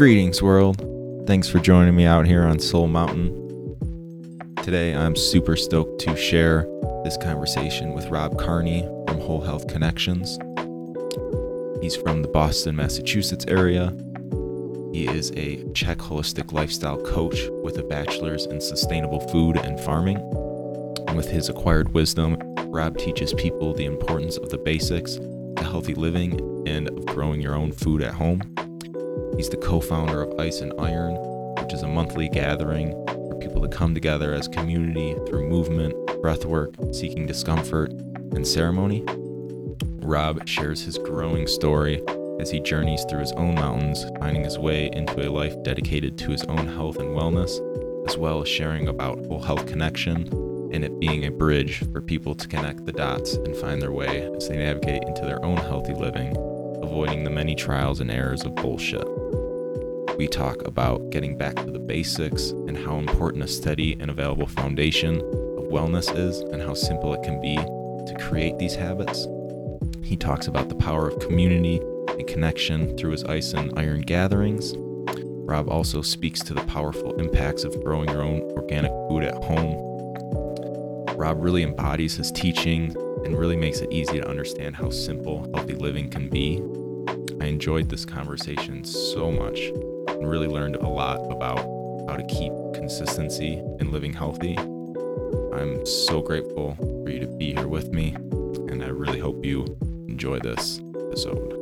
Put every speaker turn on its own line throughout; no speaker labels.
Greetings, world. Thanks for joining me out here on Soul Mountain. Today, I'm super stoked to share this conversation with Rob Carney from Whole Health Connections. He's from the Boston, Massachusetts area. He is a CHEK holistic lifestyle coach with a bachelor's in sustainable food and farming. And with his acquired wisdom, Rob teaches people the importance of the basics to healthy living and of growing your own food at home. He's the co founder of Ice and Iron, which is a monthly gathering for people to come together as community through movement, breathwork, seeking discomfort, and ceremony. Rob shares his growing story as he journeys through his own mountains, finding his way into a life dedicated to his own health and wellness, as well as sharing about Whole Health Connection and it being a bridge for people to connect the dots and find their way as they navigate into their own healthy living, avoiding the many trials and errors of bullshit. We talk about getting back to the basics and how important a steady and available foundation of wellness is and how simple it can be to create these habits. He talks about the power of community and connection through his ice and iron gatherings. Rob also speaks to the powerful impacts of growing your own organic food at home Rob really embodies his teaching and really makes it easy to understand how simple healthy living can be. I enjoyed this conversation so much and really learned a lot about how to keep consistency in living healthy. I'm so grateful for you to be here with me, and I really hope you enjoy this episode.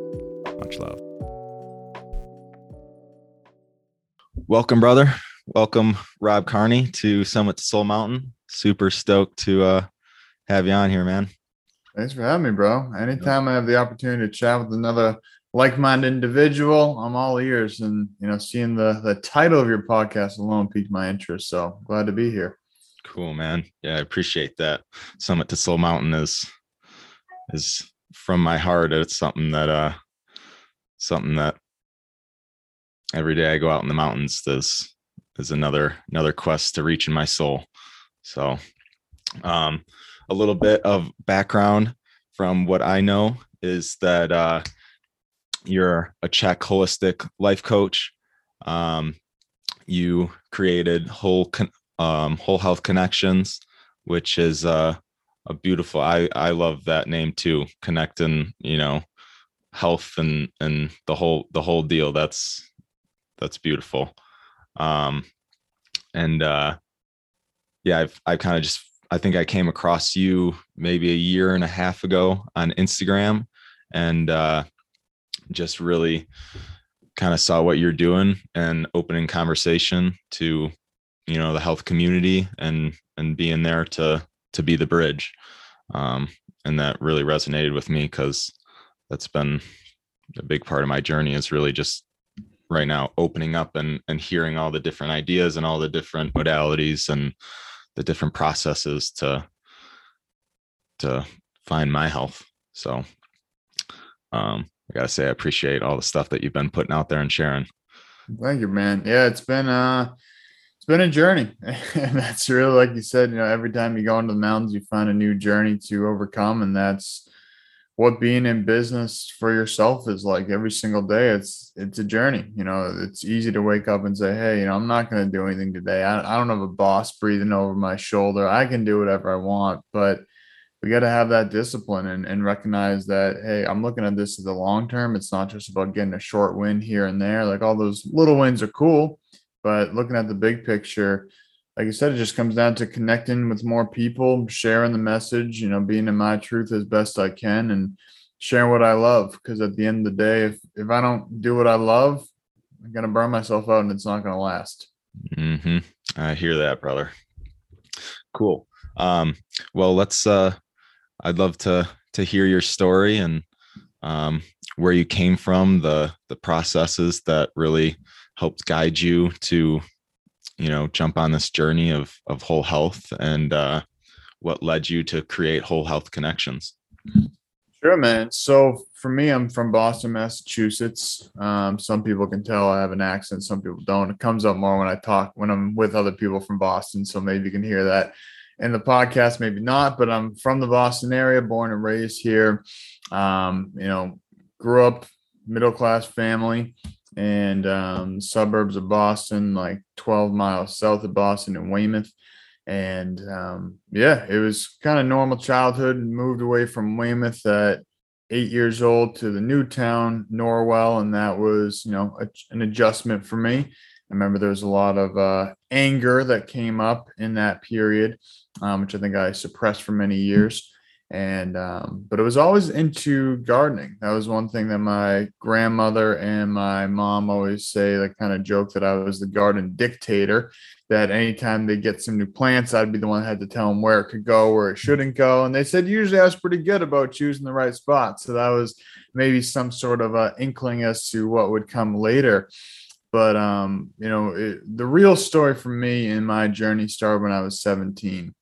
Much love. Welcome, brother. Welcome, Rob Carney, to Summit to Soul Mountain super stoked to uh have you on here, man.
Thanks for having me, bro. Anytime I have the opportunity to chat with another like-minded individual, I'm all ears. And you know, seeing the the title of your podcast alone piqued my interest. So glad to be here.
Cool, man. Yeah, I appreciate that. Summit to Soul Mountain is is from my heart. It's something that uh something that every day I go out in the mountains, there's is another another quest to reach in my soul. So, um, a little bit of background from what I know is that uh, you're a CHEK holistic life coach. Um, you created whole con- um, whole health connections, which is uh, a beautiful. I I love that name too. Connecting, you know, health and and the whole the whole deal. That's that's beautiful. Um, and uh, yeah, I've I've kind of just I think I came across you maybe a year and a half ago on Instagram and uh, just really kind of saw what you're doing and opening conversation to you know the health community and and being there to to be the bridge um, and that really resonated with me because that's been a big part of my journey is really just right now opening up and and hearing all the different ideas and all the different modalities and the different processes to to find my health. So um I gotta say I appreciate all the stuff that you've been putting out there and sharing.
Thank you, man. Yeah, it's been uh it's been a journey. and that's really like you said, you know, every time you go into the mountains, you find a new journey to overcome. And that's what being in business for yourself is like every single day it's it's a journey you know it's easy to wake up and say hey you know i'm not to do anything today I, I don't have a boss breathing over my shoulder i can do whatever i want but we got to have that discipline and, and recognize that hey i'm looking at this as a long term it's not just about getting a short win here and there like all those little wins are cool but looking at the big picture like I said, it just comes down to connecting with more people, sharing the message, you know, being in my truth as best I can and sharing what I love. Because at the end of the day, if, if I don't do what I love, I'm to burn myself out and it's not to last.
Mm-hmm. I hear that, brother. Cool. Um, well, let's, uh, I'd love to, to hear your story and, um, where you came from, the, the processes that really helped guide you to you know jump on this journey of of whole health and uh, what led you to create whole health connections.
Sure man. So for me i'm from boston massachusetts. Um, some people can tell i have an accent some people don't. It comes up more when i talk when i'm with other people from boston so maybe you can hear that in the podcast maybe not but i'm from the boston area born and raised here um, you know grew up middle class family and um, suburbs of Boston, like 12 miles south of Boston in Weymouth. And um, yeah, it was kind of normal childhood. Moved away from Weymouth at eight years old to the new town, Norwell, and that was, you know, a, an adjustment for me. I remember there was a lot of uh, anger that came up in that period, um, which I think I suppressed for many years. And um, but it was always into gardening. That was one thing that my grandmother and my mom always say like kind of joke that i was the garden dictator that anytime they get some new plants i'd be the one that had to tell them where it could go where it shouldn't go. And they said usually i was pretty good about choosing the right spot. So that was maybe some sort of a inkling as to what would come later. But um you know it, the real story for me in my journey started when i was 17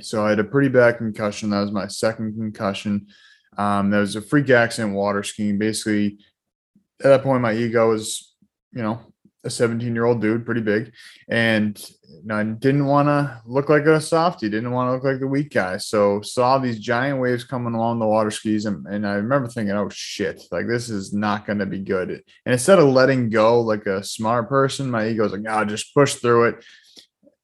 so I had a pretty bad concussion. That was my second concussion. Um, that was a freak accident water skiing. Basically, at that point, my ego was, you know, a 17 year old dude, pretty big. And you know, I didn't want to look like a softie, didn't want to look like the weak guy. So saw these giant waves coming along the water skis. And, and I remember thinking, oh shit, like this is not going to be good. And instead of letting go like a smart person, my ego was like, oh, just push through it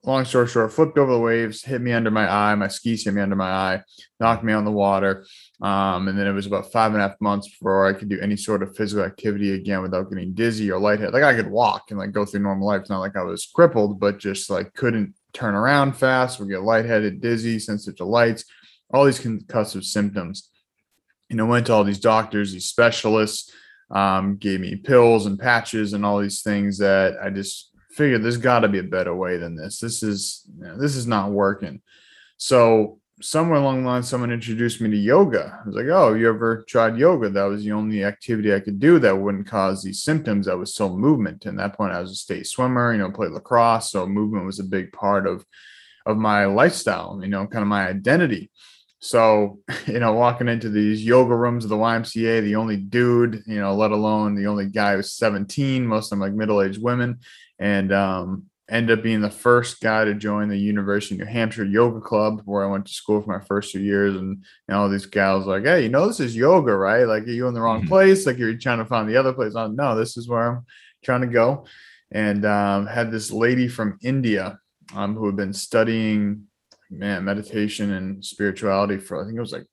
long story short, flipped over the waves, hit me under my eye. My skis hit me under my eye, knocked me on the water. Um, and then it was about five and a half months before I could do any sort of physical activity again without getting dizzy or lightheaded. Like I could walk and like go through normal life. It's not like I was crippled, but just like couldn't turn around fast, would get lightheaded, dizzy, sensitive to lights, all these concussive symptoms. You know, went to all these doctors, these specialists, um, gave me pills and patches and all these things that I just figured there's got to be a better way than this. This is you know, this is not working. So somewhere along the line, someone introduced me to yoga. I was like, "Oh, you ever tried yoga?" That was the only activity I could do that wouldn't cause these symptoms. That was still movement. And that point, I was a state swimmer. You know, played lacrosse, so movement was a big part of of my lifestyle. You know, kind of my identity. So, you know, walking into these yoga rooms of the YMCA, the only dude, you know, let alone the only guy who's 17, most of them like middle aged women and um, ended up being the first guy to join the University of New Hampshire Yoga Club, where I went to school for my first two years. And know, all these gals like, hey, you know, this is yoga, right? Like, are you in the wrong mm-hmm. place? Like, you're trying to find the other place. I'm, no, this is where I'm trying to go. And um, had this lady from India um, who had been studying, man, meditation and spirituality for I think it was like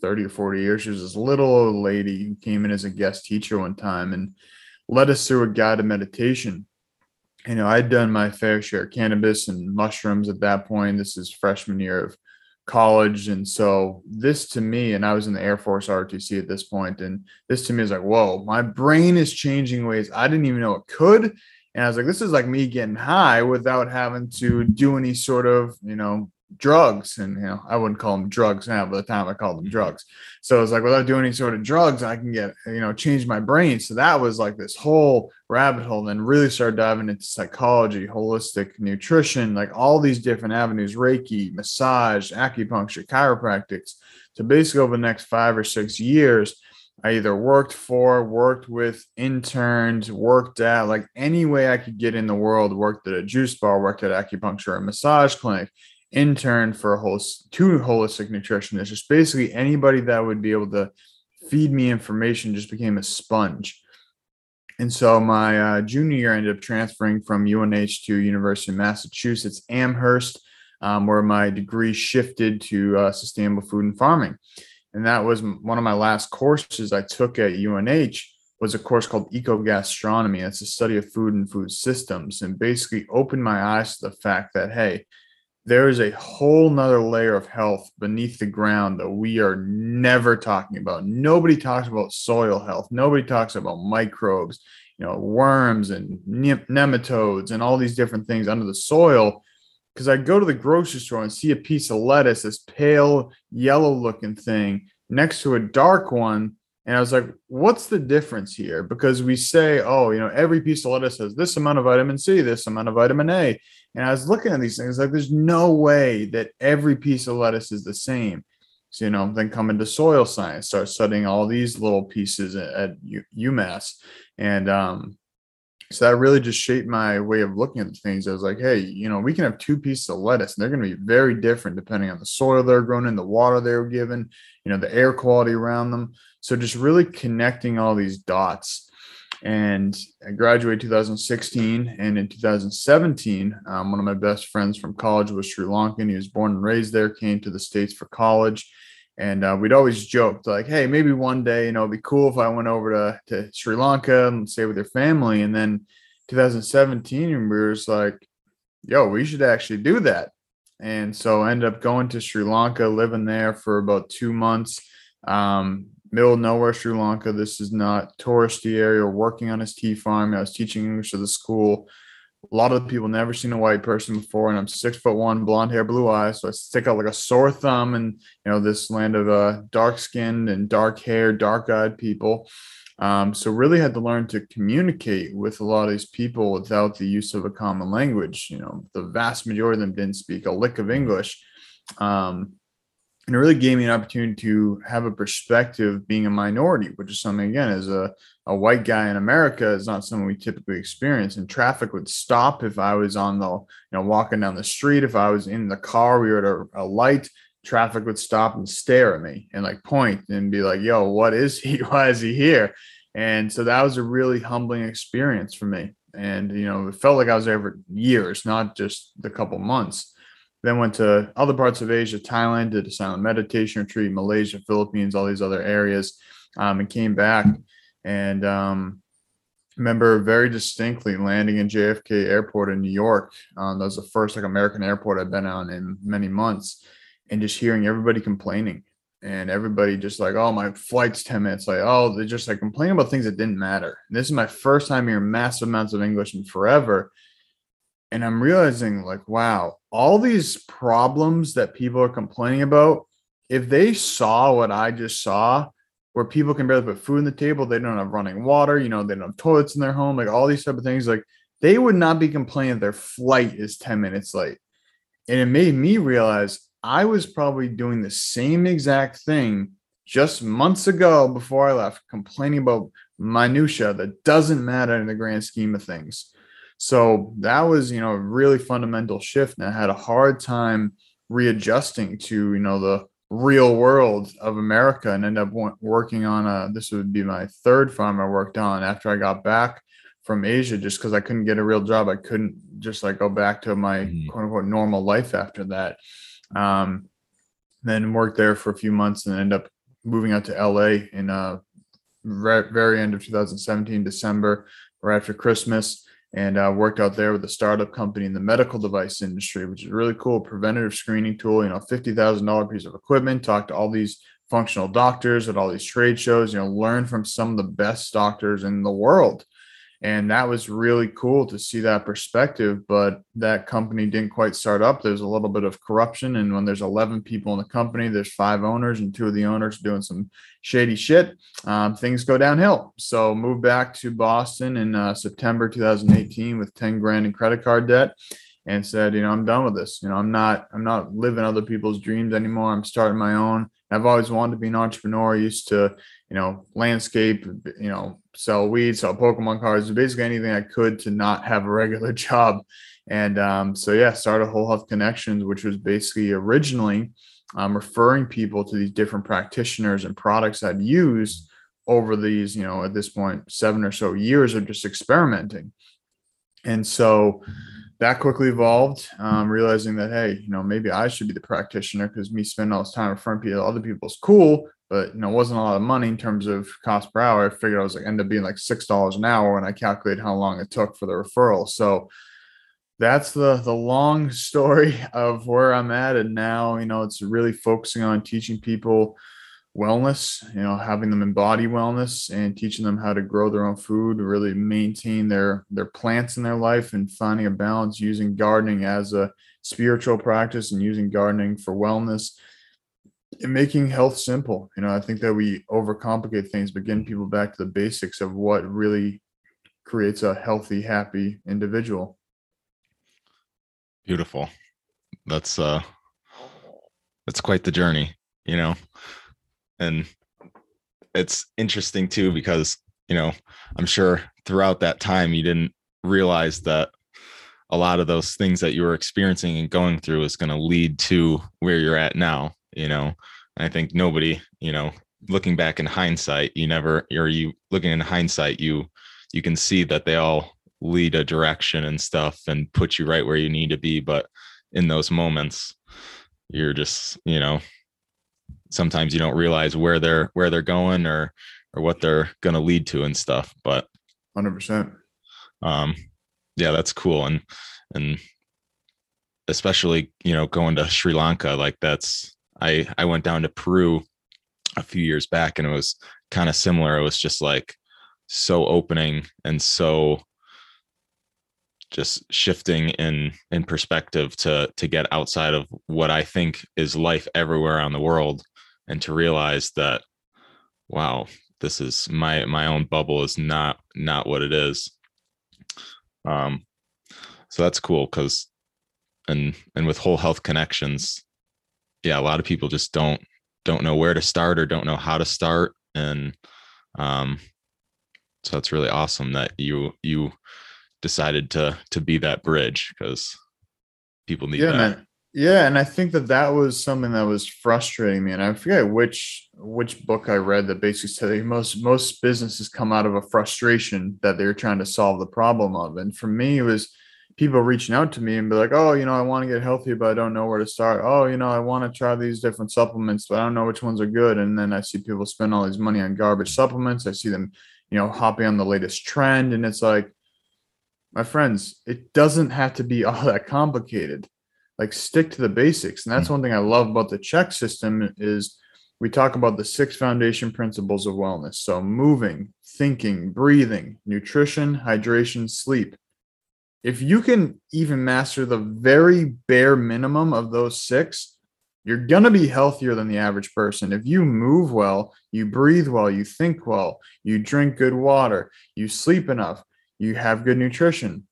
30 or 40 years. She was this little old lady who came in as a guest teacher one time and led us through a guided meditation you know, I'd done my fair share of cannabis and mushrooms at that point. This is freshman year of college. And so this to me, and I was in the Air Force ROTC at this point, and this to me is like, whoa, my brain is changing ways I didn't even know it could. And I was like, this is like me getting high without having to do any sort of, you know, drugs and you know i wouldn't call them drugs now but the time i called them mm-hmm. drugs so it's like without doing any sort of drugs i can get you know change my brain so that was like this whole rabbit hole and then really started diving into psychology holistic nutrition like all these different avenues reiki massage acupuncture chiropractics so basically over the next five or six years I either worked for, worked with, interns, worked at like any way I could get in the world, worked at a juice bar, worked at acupuncture and massage clinic, intern for a whole two holistic nutritionists. Just basically anybody that would be able to feed me information just became a sponge. And so my uh, junior year I ended up transferring from UNH to University of Massachusetts Amherst, um, where my degree shifted to uh, sustainable food and farming. And that was one of my last courses I took at UNH was a course called ecogastronomy. It's a study of food and food systems, and basically opened my eyes to the fact that hey, there is a whole nother layer of health beneath the ground that we are never talking about. Nobody talks about soil health. Nobody talks about microbes, you know, worms and nematodes and all these different things under the soil. Because I go to the grocery store and see a piece of lettuce, this pale yellow looking thing next to a dark one. And I was like, what's the difference here? Because we say, oh, you know, every piece of lettuce has this amount of vitamin C, this amount of vitamin A. And I was looking at these things like there's no way that every piece of lettuce is the same. So, you know, then come into soil science, start studying all these little pieces at, UMass. And um, so that really just shaped my way of looking at things. I was like, hey, you know, we can have two pieces of lettuce and they're going to be very different depending on the soil they're grown in, the water they were given, you know, the air quality around them. So just really connecting all these dots And I graduated 2016. And in 2017, um, one of my best friends from college was Sri Lankan. He was born and raised there, came to the States for college. And uh, we'd always joked like, hey, maybe one day, you know, it'd be cool if I went over to, to Sri Lanka and stay with your family. And then 2017, we were just like, yo, we should actually do that. And so I ended up going to Sri Lanka, living there for about two months. Um, middle of nowhere, Sri Lanka. This is not touristy area. Working on his tea farm. I was teaching English at the school. A lot of the people never seen a white person before, and I'm six foot one, blonde hair, blue eyes. So I stick out like a sore thumb in you know this land of uh, dark skinned and dark hair, dark eyed people. Um, so really had to learn to communicate with a lot of these people without the use of a common language. You know, the vast majority of them didn't speak a lick of English. Um, and it really gave me an opportunity to have a perspective being a minority, which is something again as a, a white guy in America is not something we typically experience. And traffic would stop if I was on the, you know, walking down the street. If I was in the car, we were at a, a light, traffic would stop and stare at me and like point and be like, yo, what is he? Why is he here? And so that was a really humbling experience for me. And, you know, it felt like I was there for years, not just the couple months. Then went to other parts of Asia, Thailand, did a silent meditation retreat, Malaysia, Philippines, all these other areas, um, and came back. And um, remember very distinctly landing in JFK Airport in New York. Um, that was the first like American airport I've been on in many months, and just hearing everybody complaining and everybody just like, oh, my flight's 10 minutes. Like, oh, they're just like complaining about things that didn't matter. And this is my first time hearing massive amounts of English in forever. And I'm realizing, like, wow, all these problems that people are complaining about, if they saw what I just saw, where people can barely put food on the table, they don't have running water, you know, they don't have toilets in their home, like all these type of things, like they would not be complaining their flight is 10 minutes late. And it made me realize I was probably doing the same exact thing just months ago before I left, complaining about minutia that doesn't matter in the grand scheme of things. So that was, you know, a really fundamental shift. And I had a hard time readjusting to, you know, the real world of America and end up working on a, this would be my third farm I worked on after I got back from Asia, just because I couldn't get a real job. I couldn't just like go back to my mm-hmm. quote unquote normal life after that. Um, then worked there for a few months and end up moving out to LA in uh very end of 2017, December, right after Christmas, and uh, worked out there with a startup company in the medical device industry, which is really cool. Preventative screening tool, you know, fifty thousand dollar piece of equipment. Talked to all these functional doctors at all these trade shows. You know, learn from some of the best doctors in the world and that was really cool to see that perspective but that company didn't quite start up. There's a little bit of corruption and when there's 11 people in the company there's five owners and two of the owners doing some shady shit um, things go downhill. So moved back to boston in uh, september 2018 with 10 grand in credit card debt and said you know i'm done with this. You know i'm not i'm not living other people's dreams anymore. I'm starting my own i've always wanted to be an entrepreneur I used to you know, landscape, you know, sell weeds, sell Pokemon cards, basically anything I could to not have a regular job. And um, so, yeah, started Whole Health Connections, which was basically originally um, referring people to these different practitioners and products I'd used over these, you know, at this point, seven or so years of just experimenting. And so that quickly evolved, um, realizing that, hey, you know, maybe I should be the practitioner because me spending all this time in front of other people is cool, but you know, it wasn't a lot of money in terms of cost per hour. I figured I was like end up being like six dollars an hour when I calculated how long it took for the referral. So that's the the long story of where I'm at. And now, you know, it's really focusing on teaching people wellness, you know, having them embody wellness and teaching them how to grow their own food, really maintain their their plants in their life and finding a balance using gardening as a spiritual practice and using gardening for wellness and making health simple. You know, I think that we overcomplicate things, but getting people back to the basics of what really creates a healthy, happy individual.
Beautiful. That's uh that's quite the journey, you know. And it's interesting too because, you know, I'm sure throughout that time you didn't realize that a lot of those things that you were experiencing and going through is going to lead to where you're at now you know? I think nobody you know looking back in hindsight you never or you looking in hindsight you you can see that they all lead a direction and stuff and put you right where you need to be but in those moments you're just you know sometimes you don't realize where they're where they're going or or what they're going to lead to and stuff but
100%
um yeah that's cool and and especially you know going to sri lanka like that's i i went down to peru a few years back and it was kind of similar it was just like so opening and so just shifting in in perspective to to get outside of what i think is life everywhere around the world and to realize that wow this is my my own bubble is not not what it is um so that's cool because and and with whole health connections yeah a lot of people just don't don't know where to start or don't know how to start and um so it's really awesome that you you decided to to be that bridge because people need
yeah,
that.
Man. Yeah, and I think that that was something that was frustrating me, and I forget which which book I read that basically said most most businesses come out of a frustration that they're trying to solve the problem of, and for me, it was people reaching out to me and be like, "Oh, you know, I want to get healthy, but I don't know where to start. Oh, you know, I want to try these different supplements, but I don't know which ones are good." And then I see people spend all this money on garbage supplements. I see them, you know, hopping on the latest trend, and it's like my friends, it doesn't have to be all that complicated. Like stick to the basics. And that's mm. one thing I love about the CHEK system is we talk about the six foundation principles of wellness. So moving, thinking, breathing, nutrition, hydration, sleep. If you can even master the very bare minimum of those six, you're going to be healthier than the average person. If you move well, you breathe well, you think well, you drink good water, you sleep enough, you have good nutrition,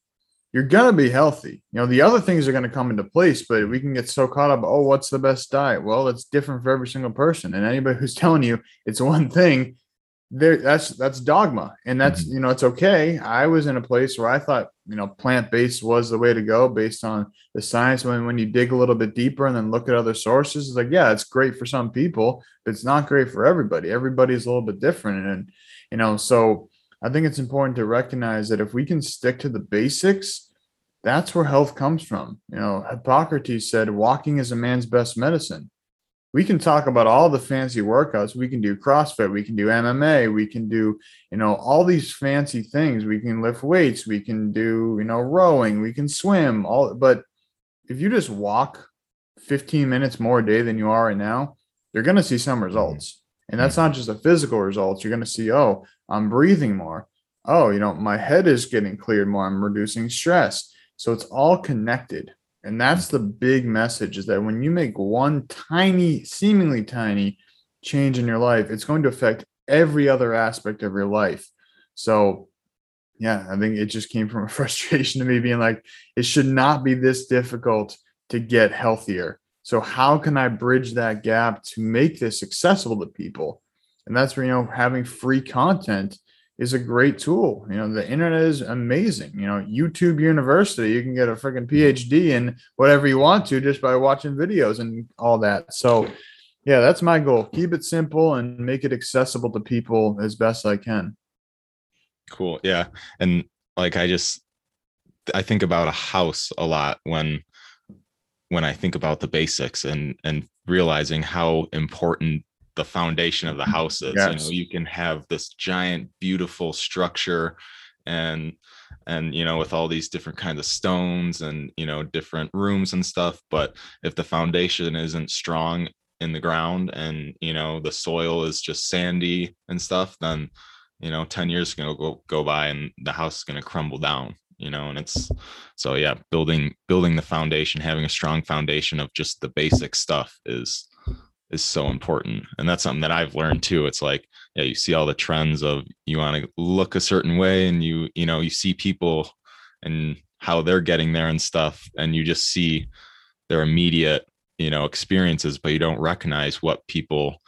you're gonna be healthy. You know, the other things are gonna come into place, but we can get so caught up, oh, what's the best diet? Well, it's different for every single person. And anybody who's telling you it's one thing, there that's that's dogma. And that's mm-hmm. you know, it's okay. I was in a place where I thought, you know, plant-based was the way to go based on the science. When when you dig a little bit deeper and then look at other sources, it's like, yeah, it's great for some people, but it's not great for everybody. Everybody's a little bit different. And you know, so I think it's important to recognize that if we can stick to the basics, that's where health comes from. You know, Hippocrates said, walking is a man's best medicine. We can talk about all the fancy workouts. We can do CrossFit, we can do MMA, we can do, you know, all these fancy things. We can lift weights, we can do, you know, rowing, we can swim, all but if you just walk 15 minutes more a day than you are right now, you're going to see some mm-hmm. results. And that's not just the physical results. You're going to see, oh, I'm breathing more. Oh, you know, my head is getting cleared more. I'm reducing stress. So it's all connected. And that's the big message is that when you make one tiny, seemingly tiny change in your life, it's going to affect every other aspect of your life. So, yeah, I think it just came from a frustration to me being like, it should not be this difficult to get healthier. So, how can I bridge that gap to make this accessible to people? And that's where, you know, having free content is a great tool. You know, the internet is amazing. You know, YouTube University, you can get a freaking PhD in whatever you want to just by watching videos and all that. So, yeah, that's my goal. Keep it simple and make it accessible to people as best I can.
Cool. Yeah. And like I just I think about a house a lot when when I think about the basics and and realizing how important the foundation of the mm-hmm. house is. Yes. You know, you can have this giant, beautiful structure and and you know with all these different kinds of stones and you know different rooms and stuff but if the foundation isn't strong in the ground and you know the soil is just sandy and stuff then you know 10 years going to go, go by and the house is going to crumble down you know and it's so yeah building building the foundation having a strong foundation of just the basic stuff is is so important. And that's something that i've learned too. It's like yeah you see all the trends of you want to look a certain way and you you know you see people and how they're getting there and stuff and you just see their immediate you know experiences but you don't recognize what people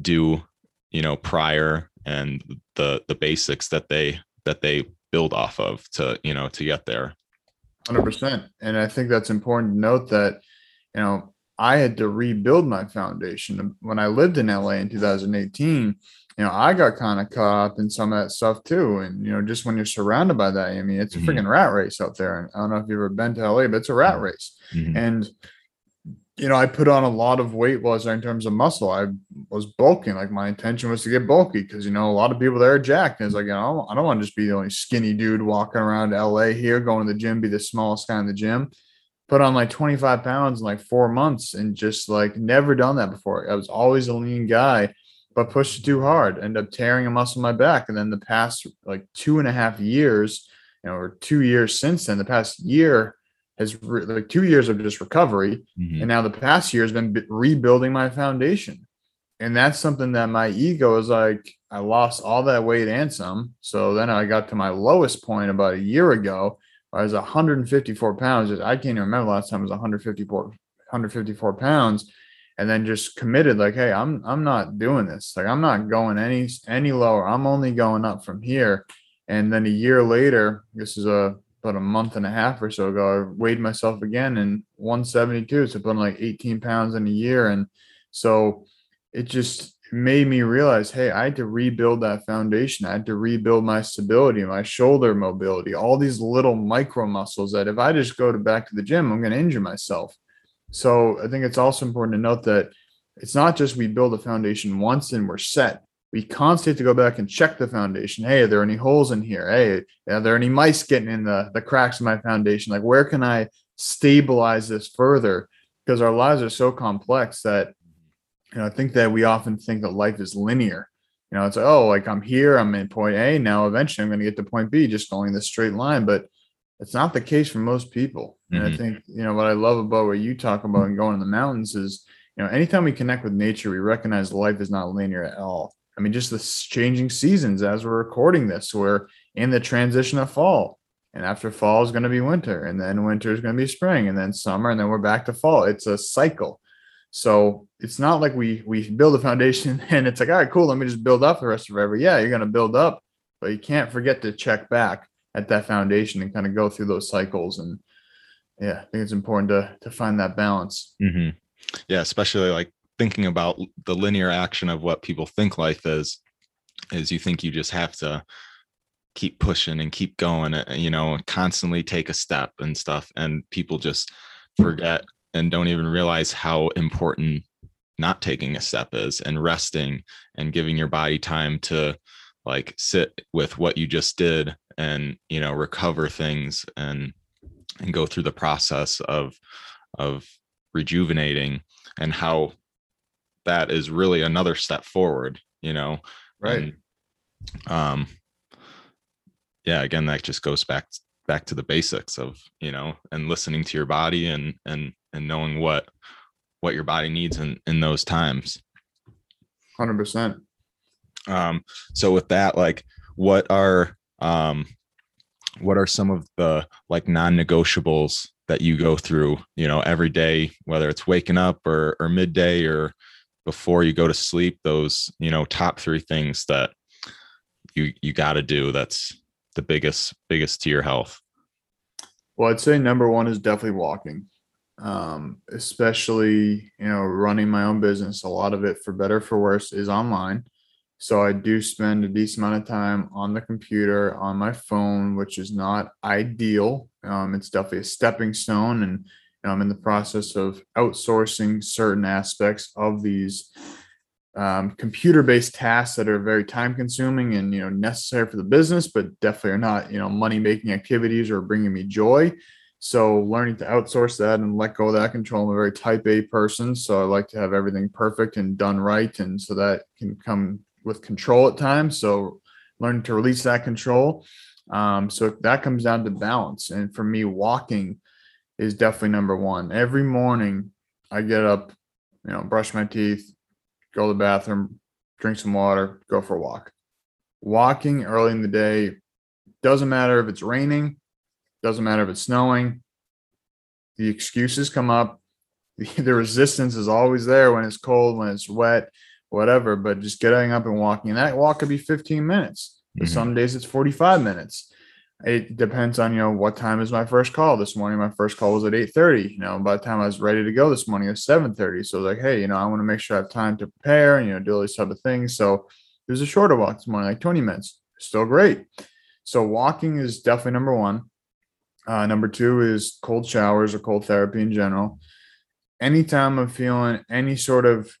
do you know prior and the the basics that they that they build off of to you know to get there
100% and i think that's important to note that you know I had to rebuild my foundation when I lived in LA in 2018. you know, I got kind of caught up in some of that stuff too. And, you know, just when you're surrounded by that, I mean, it's a
Mhm.
freaking rat race out there. And I don't know if you've ever been to LA, but it's a rat race.
Mhm.
And, you know, I put on a lot of weight was in terms of muscle. I was bulking. Like my intention was to get bulky because, you know, a lot of people there are jacked. And it's like, you know, I don't want to just be the only skinny dude walking around LA here, going to the gym, be the smallest guy in the gym. Put on like 25 pounds in like four months and just like never done that before. I was always a lean guy, but pushed too hard, ended up tearing a muscle in my back. And then the past like two and a half years, you know, or two years since then, the past year has re- like two years of just recovery.
Mhm.
And now the past year has been b- rebuilding my foundation. And that's something that my ego is like, I lost all that weight and some. So then I got to my lowest point about a year ago. I was 154 pounds. I can't even remember last time I was 154, 154 pounds. And then just committed, like, hey, I'm I'm not doing this. Like, I'm not going any any lower. I'm only going up from here. And then a year later, this is a about a month and a half or so ago, I weighed myself again in 172. So putting like 18 pounds in a year. And so it just made me realize, hey, I had to rebuild that foundation. I had to rebuild my stability, my shoulder mobility, all these little micro muscles that if I just go to back to the gym, I'm going to injure myself. So I think it's also important to note that it's not just we build a foundation once and we're set we constantly have to go back and check the foundation. Hey, are there any holes in here? Hey, are there any mice getting in the, the cracks of my foundation? Like, where can I stabilize this further? Because our lives are so complex that, you know, I think that we often think that life is linear. You know, it's like, oh, like I'm here, I'm in point A. Now, eventually, I'm going to get to point B, just going this straight line. But it's not the case for most people. And I
Mhm.
think, you know, what I love about what you talk about and going in the mountains is, you know, anytime we connect with nature, we recognize life is not linear at all. I mean, just the changing seasons as we're recording this, we're in the transition of fall. And after fall is going to be winter, and then winter is going to be spring, and then summer, and then we're back to fall. It's a cycle. So it's not like we we build a foundation and it's like, all right, cool, let me just build up the rest of forever. Yeah, you're going to build up, but you can't forget to check back at that foundation and kind of go through those cycles. And yeah, I think it's important to to find that balance.
hmm Yeah, especially like thinking about the linear action of what people think life is, is you think you just have to keep pushing and keep going, uh, you know, constantly take a step and stuff. And people just forget and don't even realize how important not taking a step is and resting and giving your body time to like sit with what you just did and you know recover things and and go through the process of of rejuvenating and how that is really another step forward you know and, um yeah again that just goes back back to the basics of you know and listening to your body and and and knowing what what your body needs in in those times
Hundred percent.
um so with that like what are um what are some of the like non-negotiables that you go through you know every day whether it's waking up or or midday or before you go to sleep those you know top three things that you you got to do that's the biggest biggest to your health
Well, I'd say number one is definitely walking. Um, especially, you know, running my own business. A lot of it for better or for worse is online. So I do spend a decent amount of time on the computer, on my phone, which is not ideal. Um, it's definitely a stepping stone. And I'm in the process of outsourcing certain aspects of these um, computer-based tasks that are very time-consuming and you know necessary for the business, but definitely are not you know money-making activities or bringing me joy. So learning to outsource that and let go of that control. I'm a very type A person, so I like to have everything perfect and done right, and so that can come with control at times. So learning to release that control. Um, so that comes down to balance, and for me, walking is definitely number one. Every morning, I get up, you know, brush my teeth, go to the bathroom, drink some water, go for a walk. Walking early in the day doesn't matter if it's raining, doesn't matter if it's snowing. The excuses come up. The, the resistance is always there when it's cold, when it's wet, whatever. But just getting up and walking, and that walk could be 15 minutes. But
Mhm.
Some days it's 45 minutes. It depends on you know what time is my first call. This morning, my first call was at 8:30. You know, by the time I was ready to go this morning, it was 7:30. So like, hey, you know, I want to make sure I have time to prepare and you know do all these type of things. So it was a shorter walk this morning, like 20 minutes. Still great. So walking is definitely number one. Uh, number two is cold showers or cold therapy in general. Anytime I'm feeling any sort of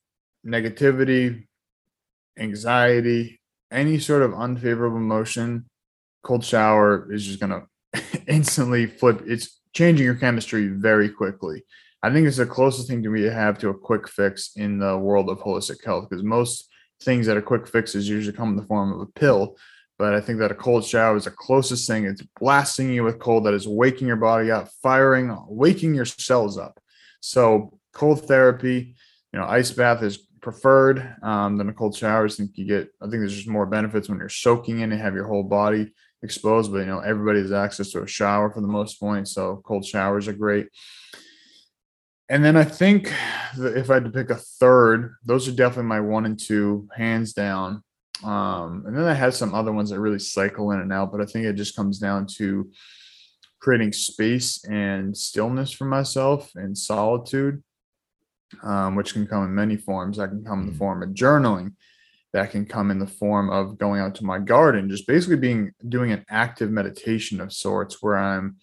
negativity, anxiety, any sort of unfavorable emotion, cold shower is just going to instantly flip. It's changing your chemistry very quickly. I think it's the closest thing to we have to a quick fix in the world of holistic health because most things that are quick fixes usually come in the form of a pill. But I think that a cold shower is the closest thing. It's blasting you with cold that is waking your body up, firing, waking your cells up. So cold therapy, you know, ice bath is preferred um, than a cold shower. I think you get, I think there's just more benefits when you're soaking in and have your whole body exposed, but you know, everybody has access to a shower for the most point. So cold showers are great. And then I think if I had to pick a third, those are definitely my one and two, hands down. Um, and then I have some other ones that really cycle in and out, but I think it just comes down to creating space and stillness for myself and solitude, um, which can come in many forms. That can come in the mm. form of journaling. That can come in the form of going out to my garden, just basically being doing an active meditation of sorts where I'm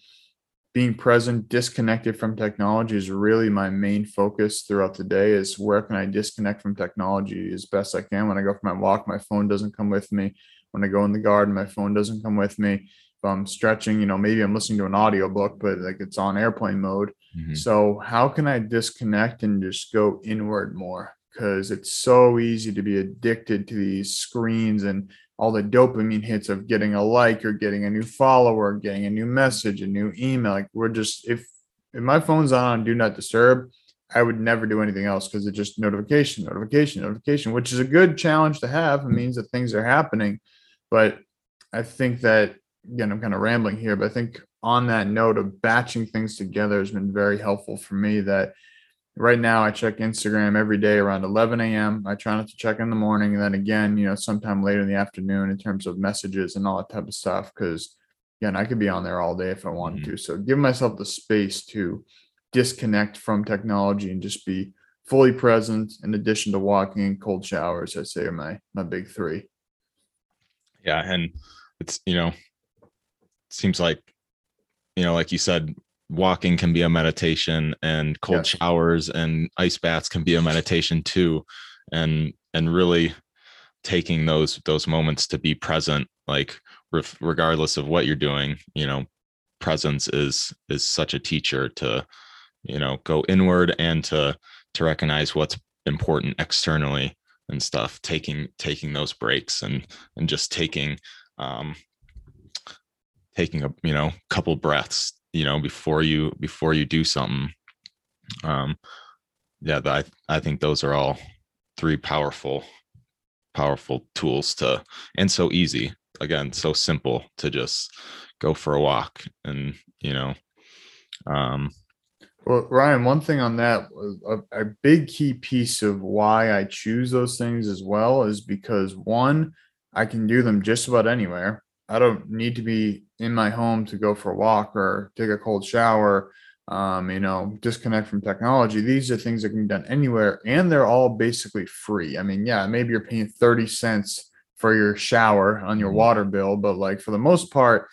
being present, disconnected from technology is really my main focus throughout the day is where can I disconnect from technology as best I can. When I go for my walk, my phone doesn't come with me. When I go in the garden, my phone doesn't come with me. If I'm stretching, you know, maybe I'm listening to an audiobook, but like it's on airplane mode. Mm-hmm. So how can I disconnect and just go inward more? Because it's so easy to be addicted to these screens and all the dopamine hits of getting a like or getting a new follower, getting a new message, a new email. Like we're just if if my phone's on do not disturb, I would never do anything else because it's just notification, notification, notification, which is a good challenge to have. It means that things are happening. But I think that again, I'm kind of rambling here, but I think on that note of batching things together has been very helpful for me that right now I check Instagram every day around 11 a.m. I try not to check in the morning. And then again, you know, sometime later in the afternoon in terms of messages and all that type of stuff. Cause again, I could be on there all day if I wanted mm-hmm. to. So give myself the space to disconnect from technology and just be fully present in addition to walking and cold showers, I'd say are my, my big three.
Yeah. And it's, you know, seems like, you know, like you said, walking can be a meditation and cold yes. showers and ice baths can be a meditation too and and really taking those those moments to be present like regardless of what you're doing you know presence is is such a teacher to you know go inward and to to recognize what's important externally and stuff taking taking those breaks and and just taking um taking a you know couple breaths you know before you before you do something um yeah i i think those are all three powerful powerful tools to and so easy again so simple to just go for a walk and you know um
well ryan one thing on that a, a big key piece of why i choose those things as well is because one i can do them just about anywhere I don't need to be in my home to go for a walk or take a cold shower. Um, you know, disconnect from technology. These are things that can be done anywhere, and they're all basically free. I mean, yeah, maybe you're paying 30 cents for your shower on your mm-hmm. water bill, but like for the most part,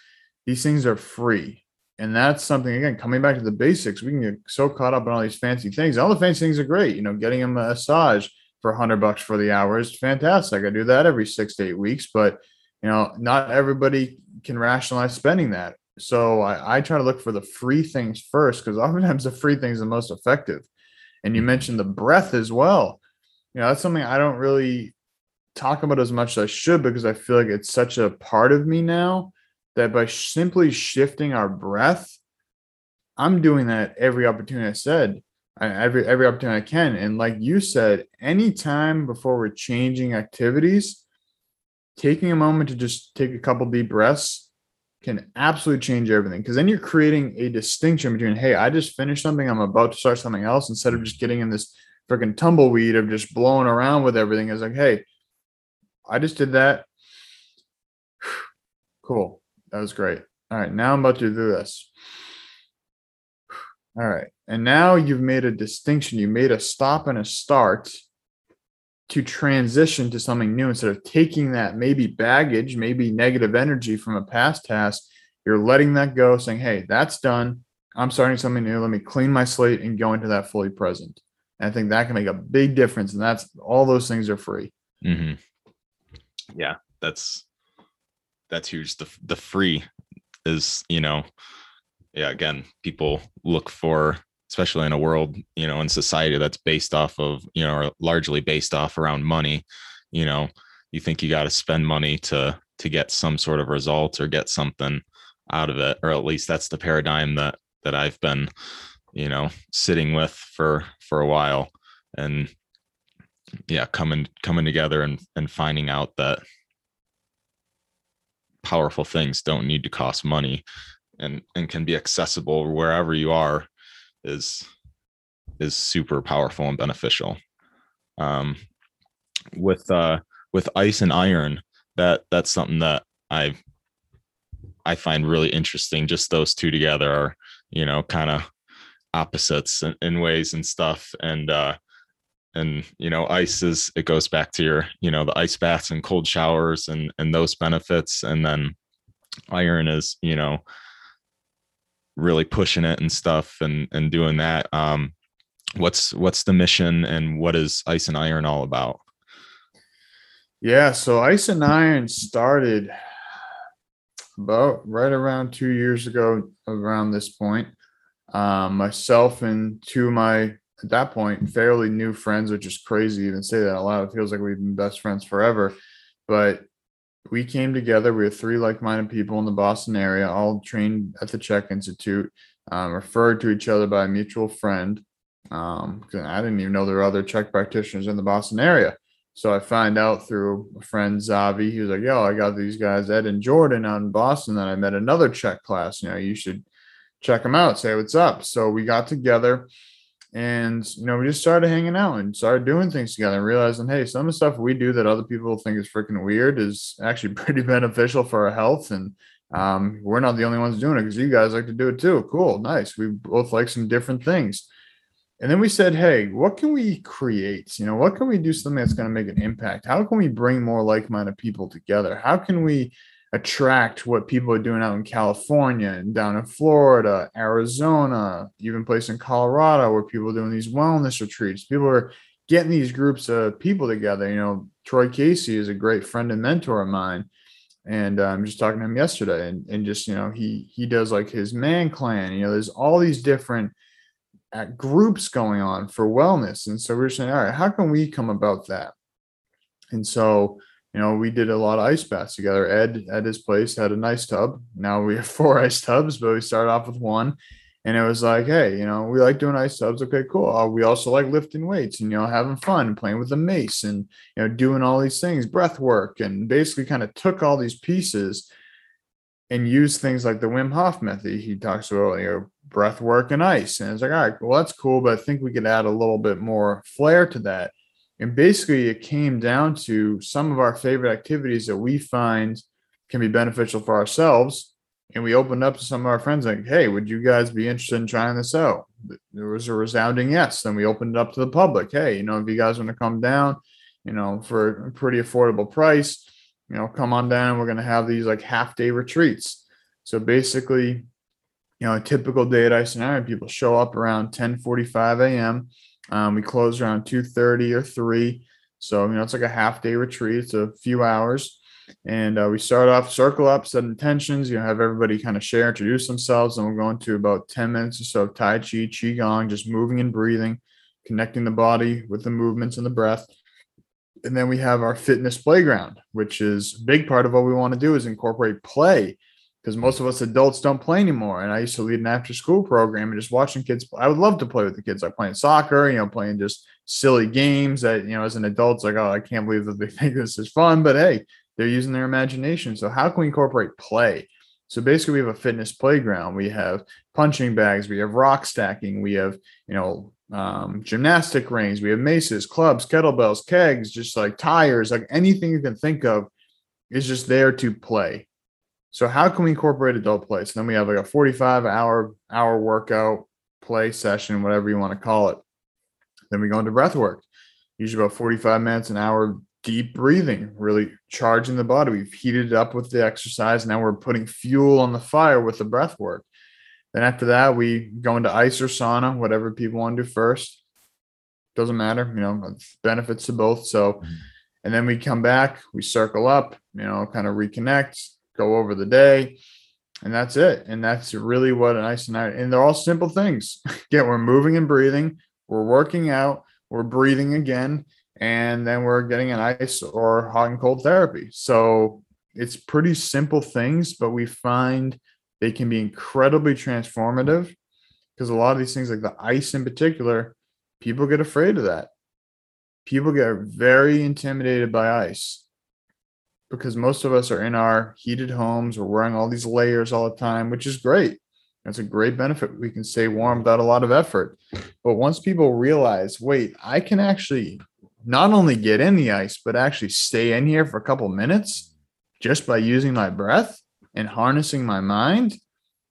these things are free. And that's something again, coming back to the basics, we can get so caught up in all these fancy things. All the fancy things are great, you know, getting a massage for a hundred bucks for the hour is fantastic. I do that every six to eight weeks, but you know, not everybody can rationalize spending that. So I, I try to look for the free things first because oftentimes the free things are the most effective. And you mentioned the breath as well. You know, that's something I don't really talk about as much as I should because I feel like it's such a part of me now that by simply shifting our breath, I'm doing that every opportunity I said, every every opportunity I can. And like you said, anytime before we're changing activities, taking a moment to just take a couple deep breaths can absolutely change everything. Because then you're creating a distinction between hey i just finished something i'm about to start something else instead of just getting in this freaking tumbleweed of just blowing around with everything. It's like hey i just did that. Cool. That was great. All right now i'm about to do this. All right and now you've made a distinction. You made a stop and a start to transition to something new instead of taking that maybe baggage, maybe negative energy from a past task. You're letting that go, saying, Hey, that's done. I'm starting something new. Let me clean my slate and go into that fully present. And I think that can make a big difference. And that's all those things are free.
Mm-hmm. Yeah, that's that's huge. The the free is, you know, yeah, again, people look for especially in a world you know in society that's based off of you know or largely based off around money you know you think you got to spend money to to get some sort of result or get something out of it or at least that's the paradigm that that I've been you know sitting with for for a while. And yeah coming coming together and and finding out that powerful things don't need to cost money and and can be accessible wherever you are is is super powerful and beneficial. Um, with uh, with ice and iron, that that's something that I I find really interesting. Just those two together are you know kind of opposites in, in, ways and stuff. And uh, and you know ice is it goes back to your you know the ice baths and cold showers and and those benefits. And then iron is you know really pushing it and stuff and and doing that. Um what's what's the mission and what is ice and iron all about?
Yeah so ice and iron started about right around two years ago around this point. Um myself and two of my at that point fairly new friends which is crazy even say that a lot it feels like we've been best friends forever. But we came together. We were three like-minded people in the Boston area, all trained at the CHEK Institute, um, referred to each other by a mutual friend. Um, I didn't even know there were other CHEK practitioners in the Boston area. So I find out through a friend Zavi. He was like, "Yo, I got these guys Ed and Jordan out in Boston. Then I met another CHEK class. You know, you should check them out. Say what's up." So we got together and you know we just started hanging out and started doing things together and realizing hey some of the stuff we do that other people think is freaking weird is actually pretty beneficial for our health. And um, we're not the only ones doing it because you guys like to do it too. Cool. Nice. We both like some different things. And then we said hey what can we create? You know what can we do something that's going to make an impact? How can we bring more like-minded people together? How can we attract what people are doing out in California and down in Florida, Arizona, even place in Colorado where people are doing these wellness retreats. People are getting these groups of people together. You know, Troy Casey is a great friend and mentor of mine. And I'm just talking to him yesterday, and, and just you know, he he does like his man clan. You know, there's all these different uh, groups going on for wellness, and so we're saying, all right, how can we come about that? And so you know, we did a lot of ice baths together. Ed at his place had a nice tub. Now we have four ice tubs, but we started off with one. And it was like, hey, you know, we like doing ice tubs. Okay, cool. Uh, we also like lifting weights and, you know, having fun, playing with the mace and, you know, doing all these things, breath work, and basically kind of took all these pieces and used things like the Wim Hof method. He talks about, you know, breath work and ice. And it's like, all right, well, that's cool, but I think we could add a little bit more flair to that and basically, it came down to some of our favorite activities that we find can be beneficial for ourselves. And we opened up to some of our friends, like, hey, would you guys be interested in trying this out? There was a resounding yes. Then we opened it up to the public. Hey, you know, if you guys want to come down, you know, for a pretty affordable price, you know, come on down. We're going to have these like half day retreats. So basically, you know, a typical day at Ice and Iron, people show up around 10 45 a.m. Um, we close around 2.30 or 3. So, you know, it's like a half day retreat. It's a few hours. And uh, we start off, circle up, set intentions, you know, have everybody kind of share, introduce themselves. And we're going to about 10 minutes or so of Tai Chi, Qigong, just moving and breathing, connecting the body with the movements and the breath. And then we have our fitness playground, which is a big part of what we want to do is incorporate play because most of us adults don't play anymore. And I used to lead an after school program and just watching kids. Play. I would love to play with the kids, like playing soccer, you know, playing just silly games that, you know, as an adult, it's like, oh, I can't believe that they think this is fun. But hey, they're using their imagination. So how can we incorporate play? So basically, we have a fitness playground. We have punching bags. We have rock stacking. We have, you know, um, gymnastic rings. We have maces, clubs, kettlebells, kegs, just like tires, like anything you can think of is just there to play. So how can we incorporate adult play? So then we have like a 45 hour hour workout play session, whatever you want to call it. Then we go into breath work. usually about 45 minutes, an hour deep breathing, really charging the body. We've heated it up with the exercise. Now we're putting fuel on the fire with the breath work. Then after that, we go into ice or sauna, whatever people want to do first. Doesn't matter, you know, benefits to both. So, mm-hmm. and then we come back, we circle up, you know, kind of reconnect, go over the day, and that's it. And that's really what an ice and night. And they're all simple things. Again, we're moving and breathing, we're working out, we're breathing again, and then we're getting an ice or hot and cold therapy. So it's pretty simple things, but we find they can be incredibly transformative because a lot of these things, like the ice in particular, people get afraid of that. People get very intimidated by ice because most of us are in our heated homes. We're wearing all these layers all the time, which is great. That's a great benefit. We can stay warm without a lot of effort. But once people realize, wait, I can actually not only get in the ice, but actually stay in here for a couple minutes just by using my breath and harnessing my mind.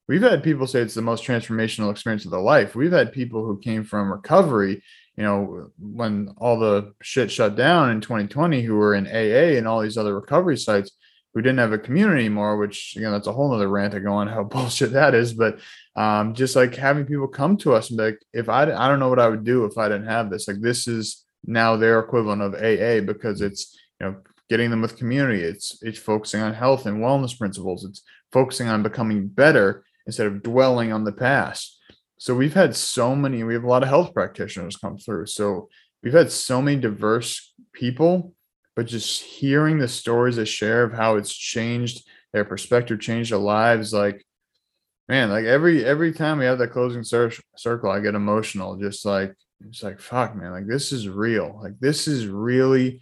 We've had people say it's the most transformational experience of their life. We've had people who came from recovery, you know, when all the shit shut down in 2020, who were in AA and all these other recovery sites who didn't have a community anymore, which, you know, that's a whole nother rant to go on how bullshit that is. But um, just like having people come to us and be like, if I, I don't know what I would do if I didn't have this, like, this is, now their equivalent of AA because it's you know getting them with community. It's it's focusing on health and wellness principles. It's focusing on becoming better instead of dwelling on the past. So we've had so many. We have a lot of health practitioners come through. So we've had so many diverse people, but just hearing the stories they share of how it's changed their perspective, changed their lives, like man, like every every time we have that closing cir- circle, I get emotional. Just like it's like fuck man like this is real like this is really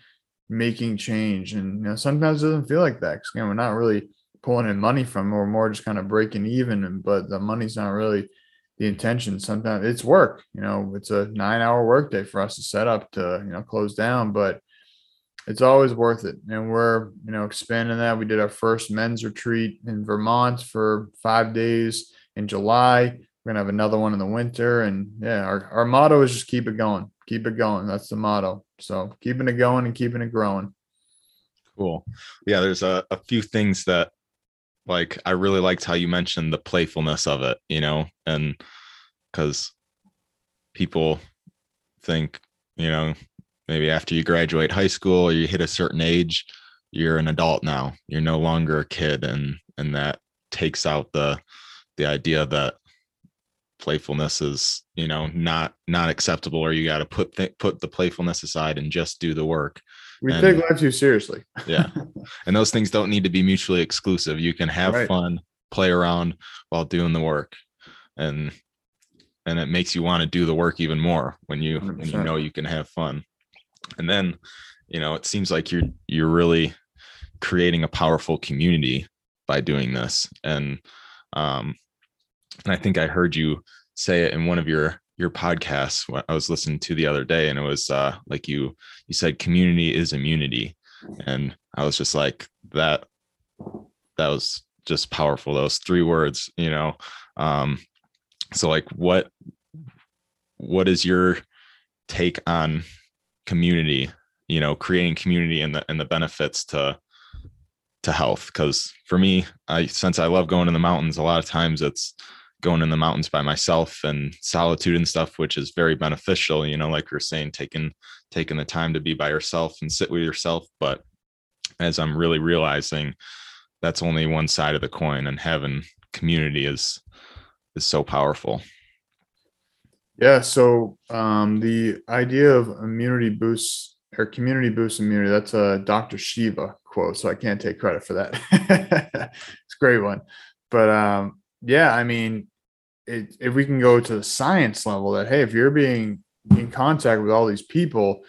making change and you know sometimes it doesn't feel like that because again we're not really pulling in money from we're more just kind of breaking even and but the money's not really the intention sometimes it's work you know it's a nine hour workday for us to set up to you know close down but it's always worth it and we're you know expanding that we did our first men's retreat in vermont for five days in july we're gonna have another one in the winter, and yeah, our, our motto is just keep it going, keep it going. That's the motto. So keeping it going and keeping it growing.
Cool. Yeah, there's a, a few things that like I really liked how you mentioned the playfulness of it, you know, and because people think, you know, maybe after you graduate high school or you hit a certain age, you're an adult now. You're no longer a kid, and and that takes out the the idea that playfulness is you know not not acceptable or you got to put th- put the playfulness aside and just do the work
we and, take life too seriously.
Yeah. And those things don't need to be mutually exclusive. You can have right. fun play around while doing the work. And and it makes you want to do the work even more when you 100%. when you know you can have fun. And then you know it seems like you're you're really creating a powerful community by doing this. And um and I think I heard you say it in one of your your podcasts I was listening to the other day, and it was uh, like you you said community is immunity, and I was just like that. That was just powerful. Those three words, you know. Um, so like, what what is your take on community? You know, creating community and the and the benefits to to health. Because for me, I since I love going in the mountains, a lot of times it's going in the mountains by myself and solitude and stuff which is very beneficial you know like you're saying taking taking the time to be by yourself and sit with yourself. But as i'm really realizing that's only one side of the coin and having community is is so powerful.
Yeah so um the idea of immunity boosts or community boost immunity that's a dr shiva quote so i can't take credit for that. It's a great one. But um yeah i mean it, if we can go to the science level that hey if you're being in contact with all these people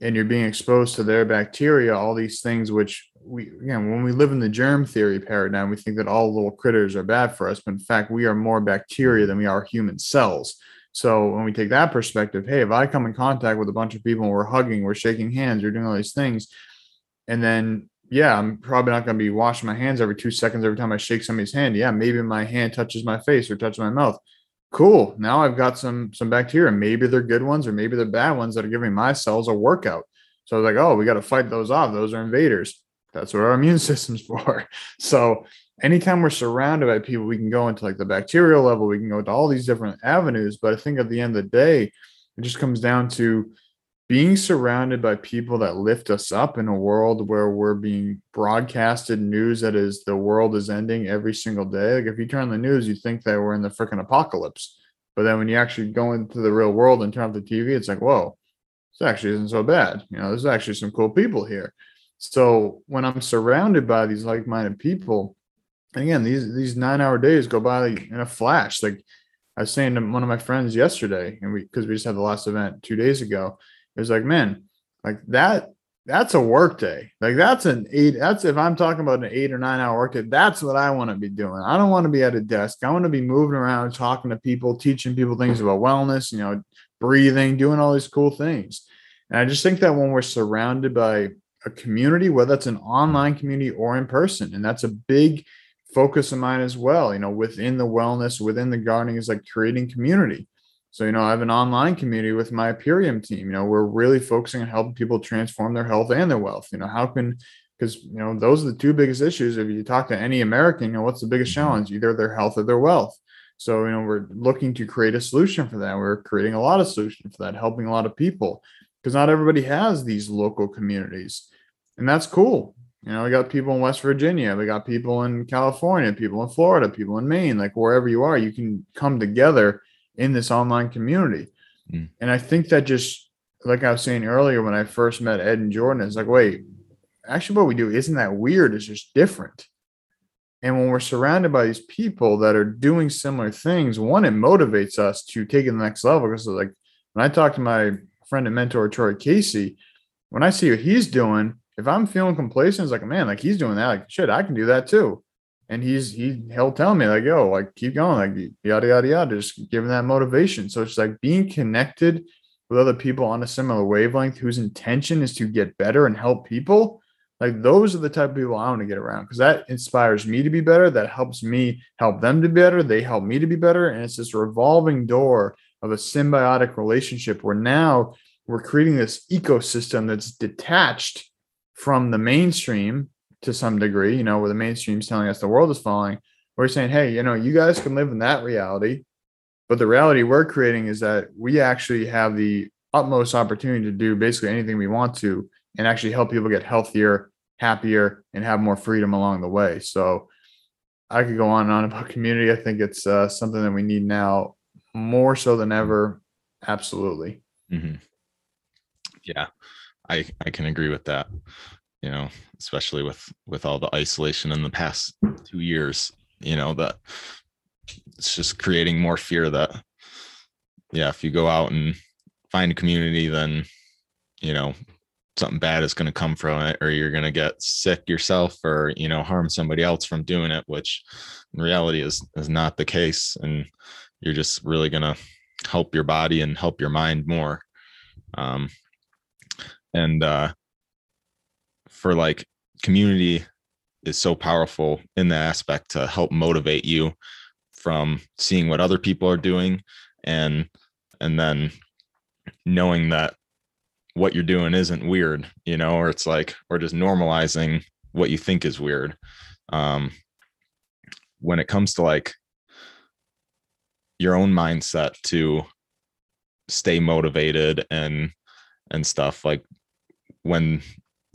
and you're being exposed to their bacteria all these things which we again when we live in the germ theory paradigm we think that all little critters are bad for us but in fact we are more bacteria than we are human cells. So when we take that perspective hey if i come in contact with a bunch of people and we're hugging we're shaking hands we're doing all these things and then yeah, I'm probably not going to be washing my hands every two seconds every time I shake somebody's hand. Yeah, maybe my hand touches my face or touches my mouth. cool. Now I've got some some bacteria. Maybe they're good ones or maybe they're bad ones that are giving my cells a workout. So like, oh, we got to fight those off. Those are invaders. That's what our immune system's for. So anytime we're surrounded by people, we can go into like the bacterial level, we can go to all these different avenues. But I think at the end of the day, it just comes down to being surrounded by people that lift us up in a world where we're being broadcasted news that is the world is ending every single day. Like if you turn on the news, you think that we're in the freaking apocalypse. But then when you actually go into the real world and turn off the TV, it's like, whoa, this actually isn't so bad. You know, there's actually some cool people here. So when I'm surrounded by these like-minded people, and again, these these nine-hour days go by in a flash. Like I was saying to one of my friends yesterday, and we because we just had the last event two days ago it was like, man, like that, that's a work day. Like that's an eight. That's if I'm talking about an eight or nine hour work day, that's what I want to be doing. I don't want to be at a desk. I want to be moving around, talking to people, teaching people things about wellness, you know, breathing, doing all these cool things. And I just think that when we're surrounded by a community, whether it's an online community or in person, and that's a big focus of mine as well, you know, within the wellness, within the gardening is like creating community. So, you know, I have an online community with my Purium team. You know, we're really focusing on helping people transform their health and their wealth. You know, how can, because, you know, those are the two biggest issues. If you talk to any American, you know, what's the biggest challenge? Either their health or their wealth. So, you know, we're looking to create a solution for that. We're creating a lot of solutions for that, helping a lot of people because not everybody has these local communities. And that's cool. You know, we got people in West Virginia, we got people in California, people in Florida, people in Maine, like wherever you are, you can come together in this online community. Mm. And I think that just like I was saying earlier when I first met Ed and Jordan, it's like, wait, actually what we do isn't that weird, it's just different. And when we're surrounded by these people that are doing similar things, one, it motivates us to take it to the next level. Because like when I talk to my friend and mentor Troy Casey, when I see what he's doing, if I'm feeling complacent, it's like, man, like he's doing that, like shit, I can do that too and he's he he'll tell me like yo like keep going like yada yada yada just giving that motivation. So it's like being connected with other people on a similar wavelength whose intention is to get better and help people like those are the type of people i want to get around because that inspires me to be better that helps me help them to be better they help me to be better and it's this revolving door of a symbiotic relationship where now we're creating this ecosystem that's detached from the mainstream to some degree, you know, where the mainstream's telling us the world is falling. We're saying, hey, you know, you guys can live in that reality. But the reality we're creating is that we actually have the utmost opportunity to do basically anything we want to and actually help people get healthier, happier, and have more freedom along the way. So I could go on and on about community. I think it's uh, something that we need now more so than ever. Absolutely.
Mm-hmm. Yeah, I I can agree with that you know especially with with all the isolation in the past two years you know that it's just creating more fear that yeah if you go out and find a community then you know something bad is going to come from it or you're going to get sick yourself or you know harm somebody else from doing it which in reality is is not the case. And you're just really going to help your body and help your mind more. Um and uh for like community is so powerful in that aspect to help motivate you from seeing what other people are doing and and then knowing that what you're doing isn't weird you know or it's like or just normalizing what you think is weird. Um when it comes to like your own mindset to stay motivated and and stuff like when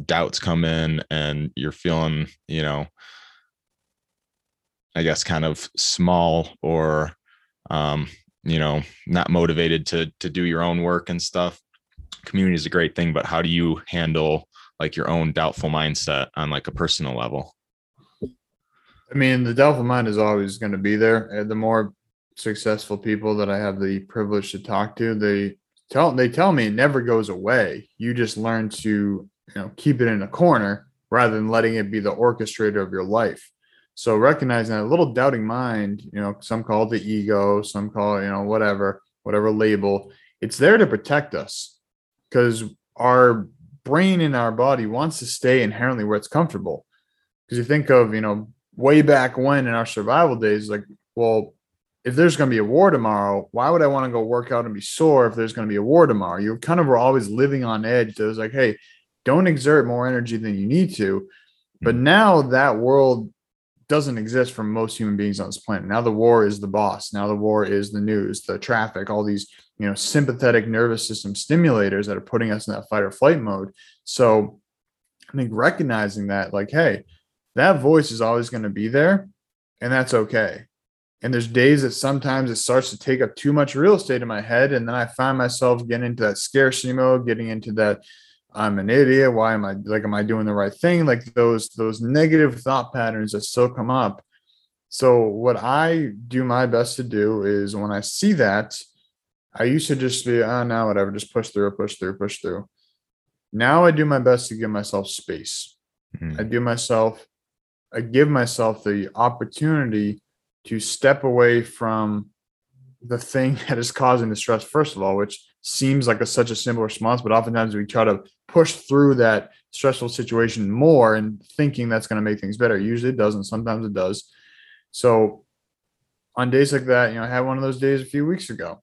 doubts come in and you're feeling, you know, I guess kind of small or um, you know, not motivated to to do your own work and stuff. Community is a great thing, but how do you handle like your own doubtful mindset on like a personal level?
I mean, the doubtful mind is always going to be there. The more successful people that I have the privilege to talk to, they tell they tell me it never goes away. You just learn to you know keep it in a corner rather than letting it be the orchestrator of your life so recognizing that a little doubting mind you know some call it the ego some call it you know whatever whatever label it's there to protect us because our brain in our body wants to stay inherently where it's comfortable because you think of you know way back when in our survival days like well if there's going to be a war tomorrow, why would I want to go work out and be sore if there's going to be a war tomorrow? You kind of were always living on edge. So it was like, hey, don't exert more energy than you need to. But mm-hmm. now that world doesn't exist for most human beings on this planet. Now the war is the boss. Now the war is the news, the traffic, all these, you know, sympathetic nervous system stimulators that are putting us in that fight or flight mode. So I think recognizing that, like, hey, that voice is always going to be there and that's okay. And there's days that sometimes it starts to take up too much real estate in my head. And then I find myself getting into that scarcity mode, getting into that I'm an idiot. Why am I like, am I doing the right thing? Like those, those negative thought patterns that still come up. So what I do my best to do is when I see that, I used to just be, oh, now whatever, just push through, push through, push through. Now I do my best to give myself space. Mm-hmm. I do myself, I give myself the opportunity to step away from the thing that is causing the stress, first of all, which seems like a, such a simple response, but oftentimes we try to push through that stressful situation more and thinking that's going to make things better. Usually it doesn't, sometimes it does. So on days like that, you know, I had one of those days a few weeks ago.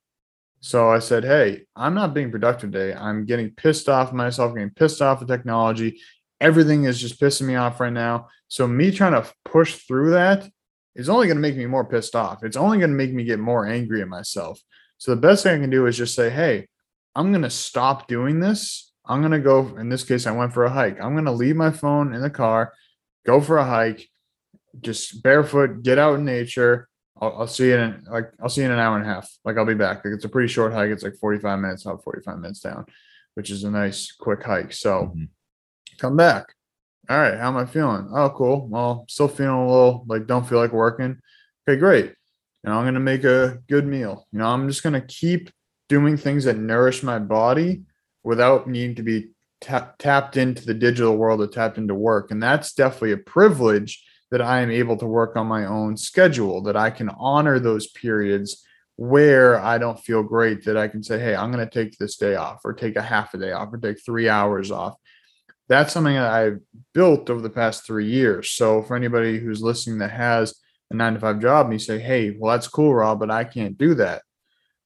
So I said, Hey, I'm not being productive today. I'm getting pissed off myself, getting pissed off with technology. Everything is just pissing me off right now. So me trying to push through that is only going to make me more pissed off. It's only going to make me get more angry at myself. So the best thing I can do is just say, Hey, I'm going to stop doing this. I'm going to go, in this case, I went for a hike. I'm going to leave my phone in the car, go for a hike, just barefoot, get out in nature, I'll, I'll, see you in like I'll see you in an hour and a half. Like I'll be back. Like it's a pretty short hike. It's like 45 minutes up, 45 minutes down, which is a nice quick hike. So mm-hmm. come back. All right, how am I feeling? Oh, cool. Well, still feeling a little like don't feel like working. Okay, great. Know, I'm gonna make a good meal. You know, I'm just gonna keep doing things that nourish my body without needing to be tapped into the digital world or tapped into work. And that's definitely a privilege that I am able to work on my own schedule, that I can honor those periods where I don't feel great, that I can say, hey, I'm going to take this day off or take a half a day off or take three hours off. That's something that I've built over the past three years. So for anybody who's listening that has a nine to five job and you say, hey, well, that's cool, Rob, but I can't do that.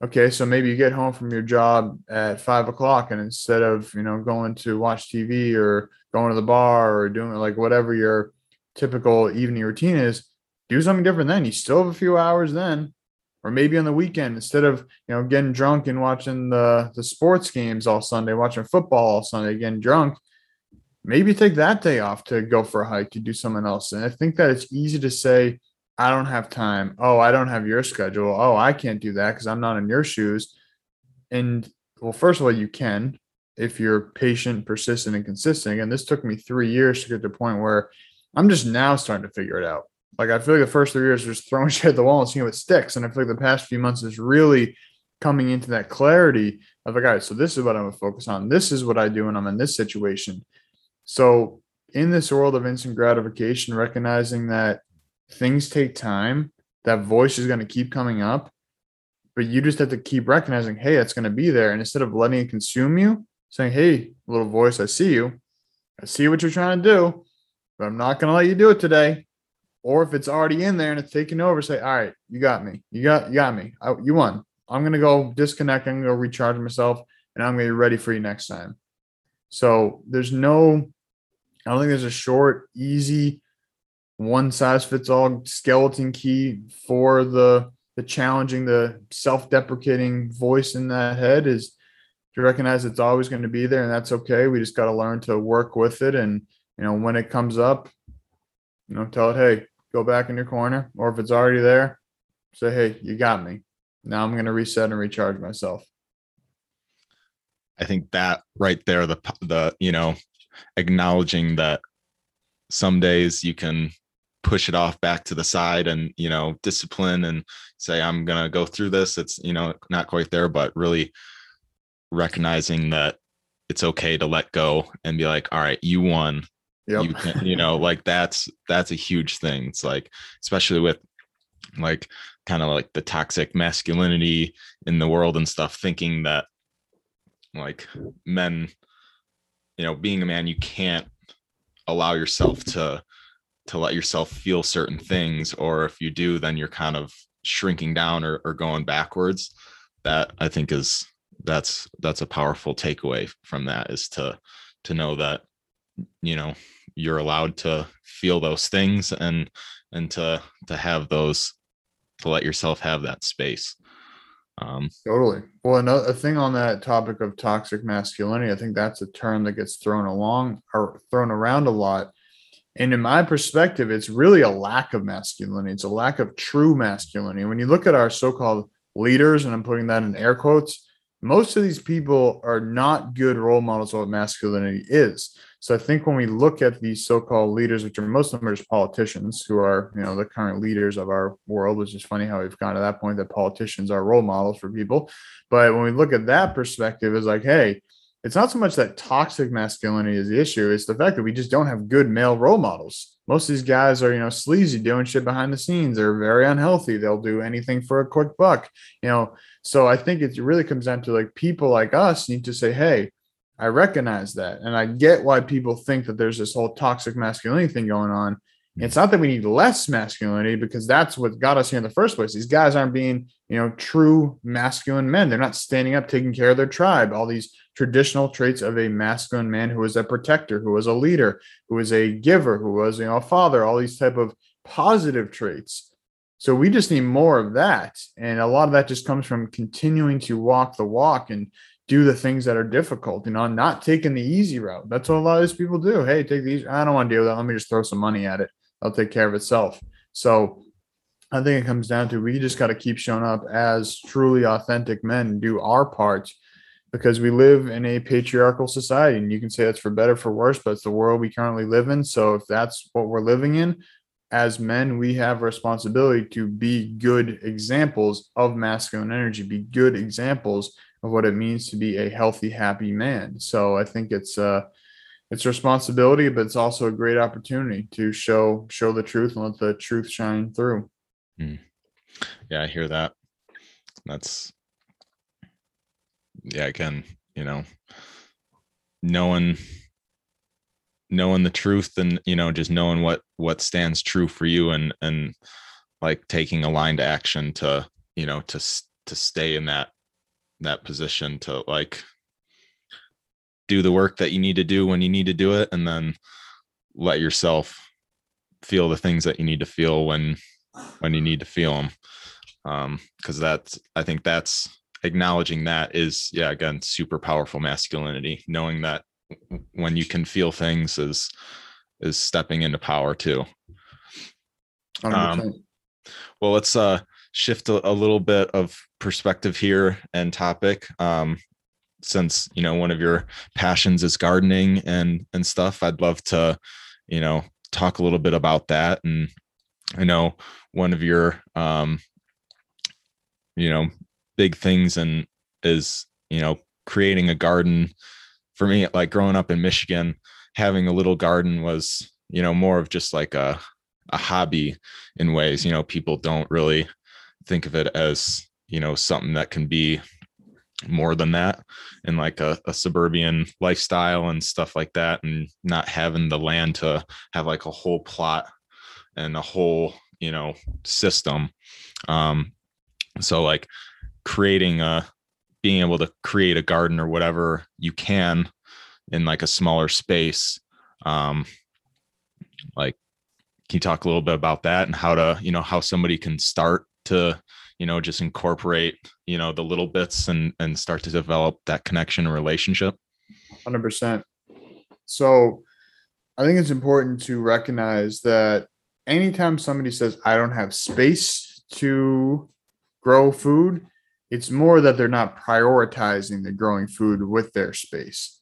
Okay, so maybe you get home from your job at five o'clock, and instead of you know going to watch TV or going to the bar or doing like whatever your typical evening routine is, do something different then. You still have a few hours then. Or maybe on the weekend, instead of you know getting drunk and watching the, the sports games all Sunday, watching football all Sunday, getting drunk, maybe take that day off to go for a hike, to do something else. And I think that it's easy to say, I don't have time. Oh, I don't have your schedule. Oh, I can't do that because I'm not in your shoes. And well, first of all, you can if you're patient, persistent, and consistent. And this took me three years to get to the point where I'm just now starting to figure it out. Like I feel like the first three years just throwing shit at the wall and seeing what sticks. And I feel like the past few months is really coming into that clarity of like, all right, so this is what I'm gonna focus on. This is what I do when I'm in this situation. So in this world of instant gratification, recognizing that things take time, that voice is gonna keep coming up, but you just have to keep recognizing, hey, it's gonna be there. And instead of letting it consume you, saying, Hey, little voice, I see you. I see what you're trying to do but I'm not going to let you do it today. Or if it's already in there and it's taking over, say, all right, you got me. You got, you got me. I, you won. I'm going to go disconnect. I'm going to go recharge myself and I'm going to be ready for you next time. So there's no, I don't think there's a short, easy, one size fits all skeleton key for the, the challenging, the self deprecating voice in that head is to recognize it's always going to be there and that's okay. We just got to learn to work with it and, you know, when it comes up, you know, tell it, hey, go back in your corner. Or if it's already there, say, hey, you got me. Now I'm going to reset and recharge myself.
I think that right there, the the you know, acknowledging that some days you can push it off back to the side and you know discipline and say i'm going to go through this it's you know not quite there but really recognizing that it's okay to let go and be like all right you won Yep. You can, you know, like that's that's a huge thing. It's like, especially with like kind of like the toxic masculinity in the world and stuff, thinking that like men, you know, being a man, you can't allow yourself to to let yourself feel certain things, or if you do, then you're kind of shrinking down or, or going backwards. That i think is that's that's a powerful takeaway from that is to to know that you know you're allowed to feel those things and and to to have those to let yourself have that space.
Um totally. Well another thing on that topic of toxic masculinity i think that's a term that gets thrown along or thrown around a lot and in my perspective, it's really a lack of masculinity. It's a lack of true masculinity. When you look at our so called leaders, and I'm putting that in air quotes, most of these people are not good role models of what masculinity is. So I think when we look at these so-called leaders, which are most of them are just politicians who are, you know, the current leaders of our world, which is funny how we've gone to that point that politicians are role models for people. But when we look at that perspective, is like, hey, it's not so much that toxic masculinity is the issue. It's the fact that we just don't have good male role models. Most of these guys are, you know, sleazy doing shit behind the scenes. They're very unhealthy. They'll do anything for a quick buck, you know. So I think it really comes down to like people like us need to say, hey, I recognize that. And I get why people think that there's this whole toxic masculinity thing going on. Hmm. It's not that we need less masculinity because that's what got us here in the first place. These guys aren't being, you know, true masculine men. They're not standing up, taking care of their tribe. All these traditional traits of a masculine man who was a protector, who was a leader, who was a giver, who was, you know, a father, all these type of positive traits. So we just need more of that. And a lot of that just comes from continuing to walk the walk and do the things that are difficult, you know, not taking the easy route. That's what a lot of these people do. Hey, take these. I don't want to deal with that. Let me just throw some money at it. I'll take care of itself. So I think it comes down to we just got to keep showing up as truly authentic men do our part because we live in a patriarchal society and you can say that's for better for worse but it's the world we currently live in so if that's what we're living in as men we have responsibility to be good examples of masculine energy be good examples of what it means to be a healthy happy man so i think it's uh it's responsibility but it's also a great opportunity to show show the truth and let the truth shine through
mm. yeah i hear that that's yeah, again, you know, knowing knowing the truth and you know just knowing what what stands true for you and and like taking aligned action to you know to to stay in that that position to like do the work that you need to do when you need to do it and then let yourself feel the things that you need to feel when when you need to feel them um because that's i think that's acknowledging that is yeah again super powerful masculinity. Knowing that when you can feel things is is stepping into power too. Um, well let's uh shift a, a, little bit of perspective here and topic. Um since you know one of your passions is gardening and and stuff i'd love to you know talk a little bit about that. And i know one of your um you know big things and is you know creating a garden for me like growing up in michigan having a little garden was you know more of just like a a hobby in ways. You know people don't really think of it as you know something that can be more than that in like a, a, suburban lifestyle and stuff like that and not having the land to have like a whole plot and a whole you know system. Um so like creating a being able to create a garden or whatever you can in like a smaller space um like can you talk a little bit about that and how to you know how somebody can start to you know just incorporate you know the little bits and and start to develop that connection and relationship
100% so i think it's important to recognize that anytime somebody says i don't have space to grow food it's more that they're not prioritizing the growing food with their space.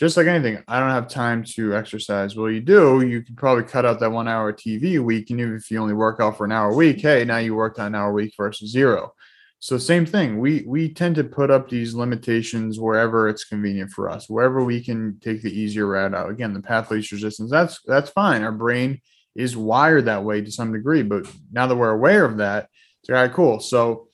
Just like anything, I don't have time to exercise. Well, you do. You could probably cut out that one hour TV a week. And even if you only work out for an hour a week, hey, now you worked on an hour a week versus zero. So same thing. We we tend to put up these limitations wherever it's convenient for us, wherever we can take the easier route out. Again, the path least resistance. That's that's fine. Our brain is wired that way to some degree, but now that we're aware of that, it's all right, cool. So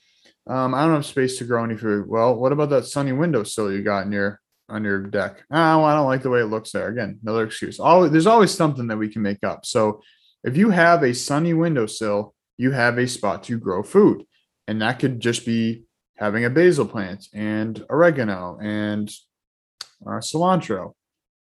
um, I don't have space to grow any food. Well, what about that sunny windowsill you got in your on your deck? Oh, I don't like the way it looks there. Again, another excuse. Always, there's always something that we can make up. So if you have a sunny windowsill you have a spot to grow food. And that could just be having a basil plant and oregano and uh, cilantro.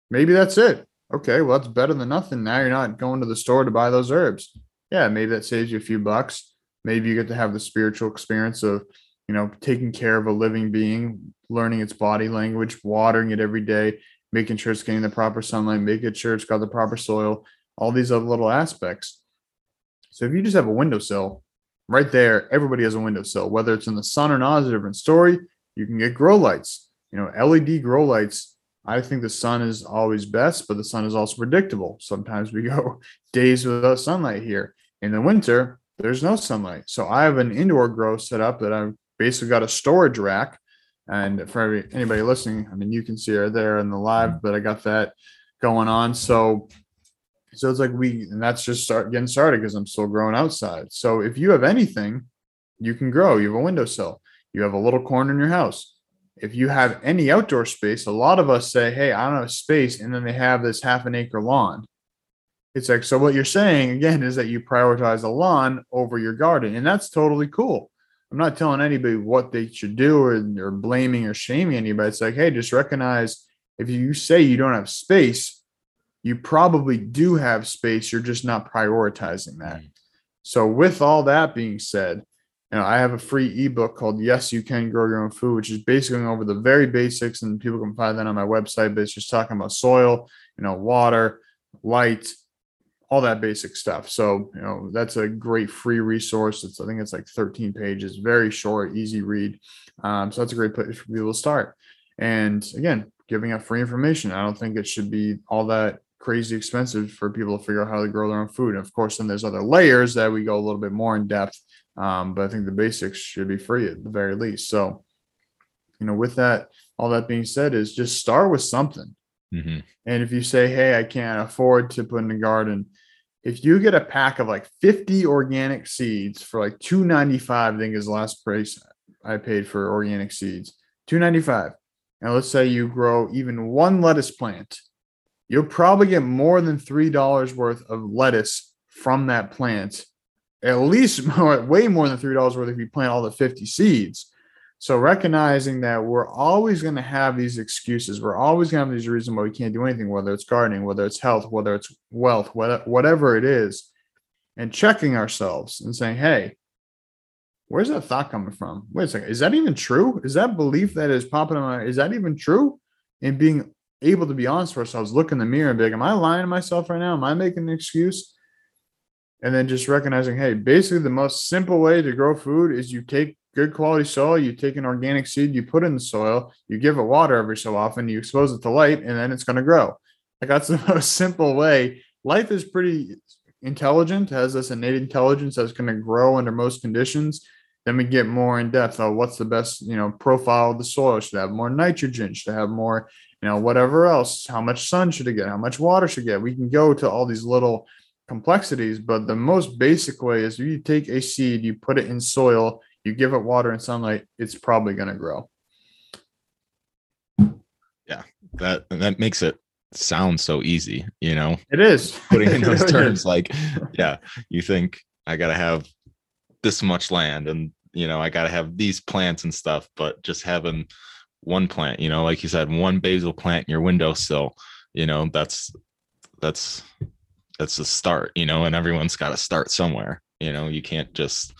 Maybe that's it. Okay, well, that's better than nothing. Now you're not going to the store to buy those herbs. Yeah, maybe that saves you a few bucks. Maybe you get to have the spiritual experience of, you know, taking care of a living being, learning its body language, watering it every day, making sure it's getting the proper sunlight, making sure it's got the proper soil, all these other little aspects. So if you just have a windowsill right there, everybody has a windowsill, whether it's in the sun or not is a different story. You can get grow lights, you know, LED grow lights. I think the sun is always best, but the sun is also predictable. Sometimes we go days without sunlight here. In the winter, there's no sunlight. So I have an indoor grow set up that I've basically got a storage rack. And for every, anybody listening, I mean, you can see it there in the live, mm. but I got that going on. So so it's like we, and that's just start getting started because I'm still growing outside. So if you have anything, you can grow. You have a windowsill. You have a little corner in your house. If you have any outdoor space, a lot of us say, "Hey, I don't have space," and then they have this half an acre lawn. It's like so. What you're saying again is that you prioritize a lawn over your garden, and that's totally cool. I'm not telling anybody what they should do or, or blaming or shaming anybody. It's like, hey, just recognize if you say you don't have space, you probably do have space. You're just not prioritizing that. Mm. So, with all that being said, you know, I have a free ebook called Yes, You Can Grow Your Own Food, which is basically going over the very basics, and people can find that on my website. But it's just talking about soil, you know, water, light, all that basic stuff. So, you know, that's a great free resource. It's I think it's like 13 pages, very short, easy read. Um, so that's a great place for people to start. And again, giving out free information. I don't think it should be all that crazy expensive for people to figure out how to grow their own food. And of course, then there's other layers that we go a little bit more in depth. Um, but I think the basics should be free at the very least. So, you know, with that, all that being said, is just start with something. Mm-hmm. And if you say, hey, I can't afford to put in a garden, if you get a pack of like 50 organic seeds for like 295, I think is the last price I paid for organic seeds. 295. And let's say you grow even one lettuce plant you'll probably get more than $3 worth of lettuce from that plant. At least more, way more than $3 worth if you plant all the 50 seeds. So recognizing that we're always going to have these excuses, we're always going to have these reasons why we can't do anything, whether it's gardening, whether it's health, whether it's wealth, whatever it is, and checking ourselves and saying, hey, where's that thought coming from? Wait a second, is that even true? Is that belief that is popping in my, is that even true? And being able to be honest with ourselves, look in the mirror and be like, Am I lying to myself right now? Am I making an excuse? And then just recognizing, hey, basically the most simple way to grow food is you take good quality soil, you take an organic seed, you put in the soil, you give it water every so often, you expose it to light, and then it's going to grow. Like that's the most simple way. Life is pretty intelligent, has this innate intelligence that's going to grow under most conditions. Then we get more in depth. Oh, what's the best, you know, profile of the soil? Should have more nitrogen? Should have more you know, whatever else, how much sun should it get? How much water should it get? We can go to all these little complexities, but the most basic way is you take a seed, you put it in soil, you give it water and sunlight, it's probably going to grow.
Yeah, that that makes it sound so easy, you know.
It is.
Putting in those terms like, yeah, you think I got to have this much land and you know, I got to have these plants and stuff, but just having one plant you know like you said one basil plant in your windowsill you know that's that's that's the start you know and everyone's got to start somewhere you know you can't just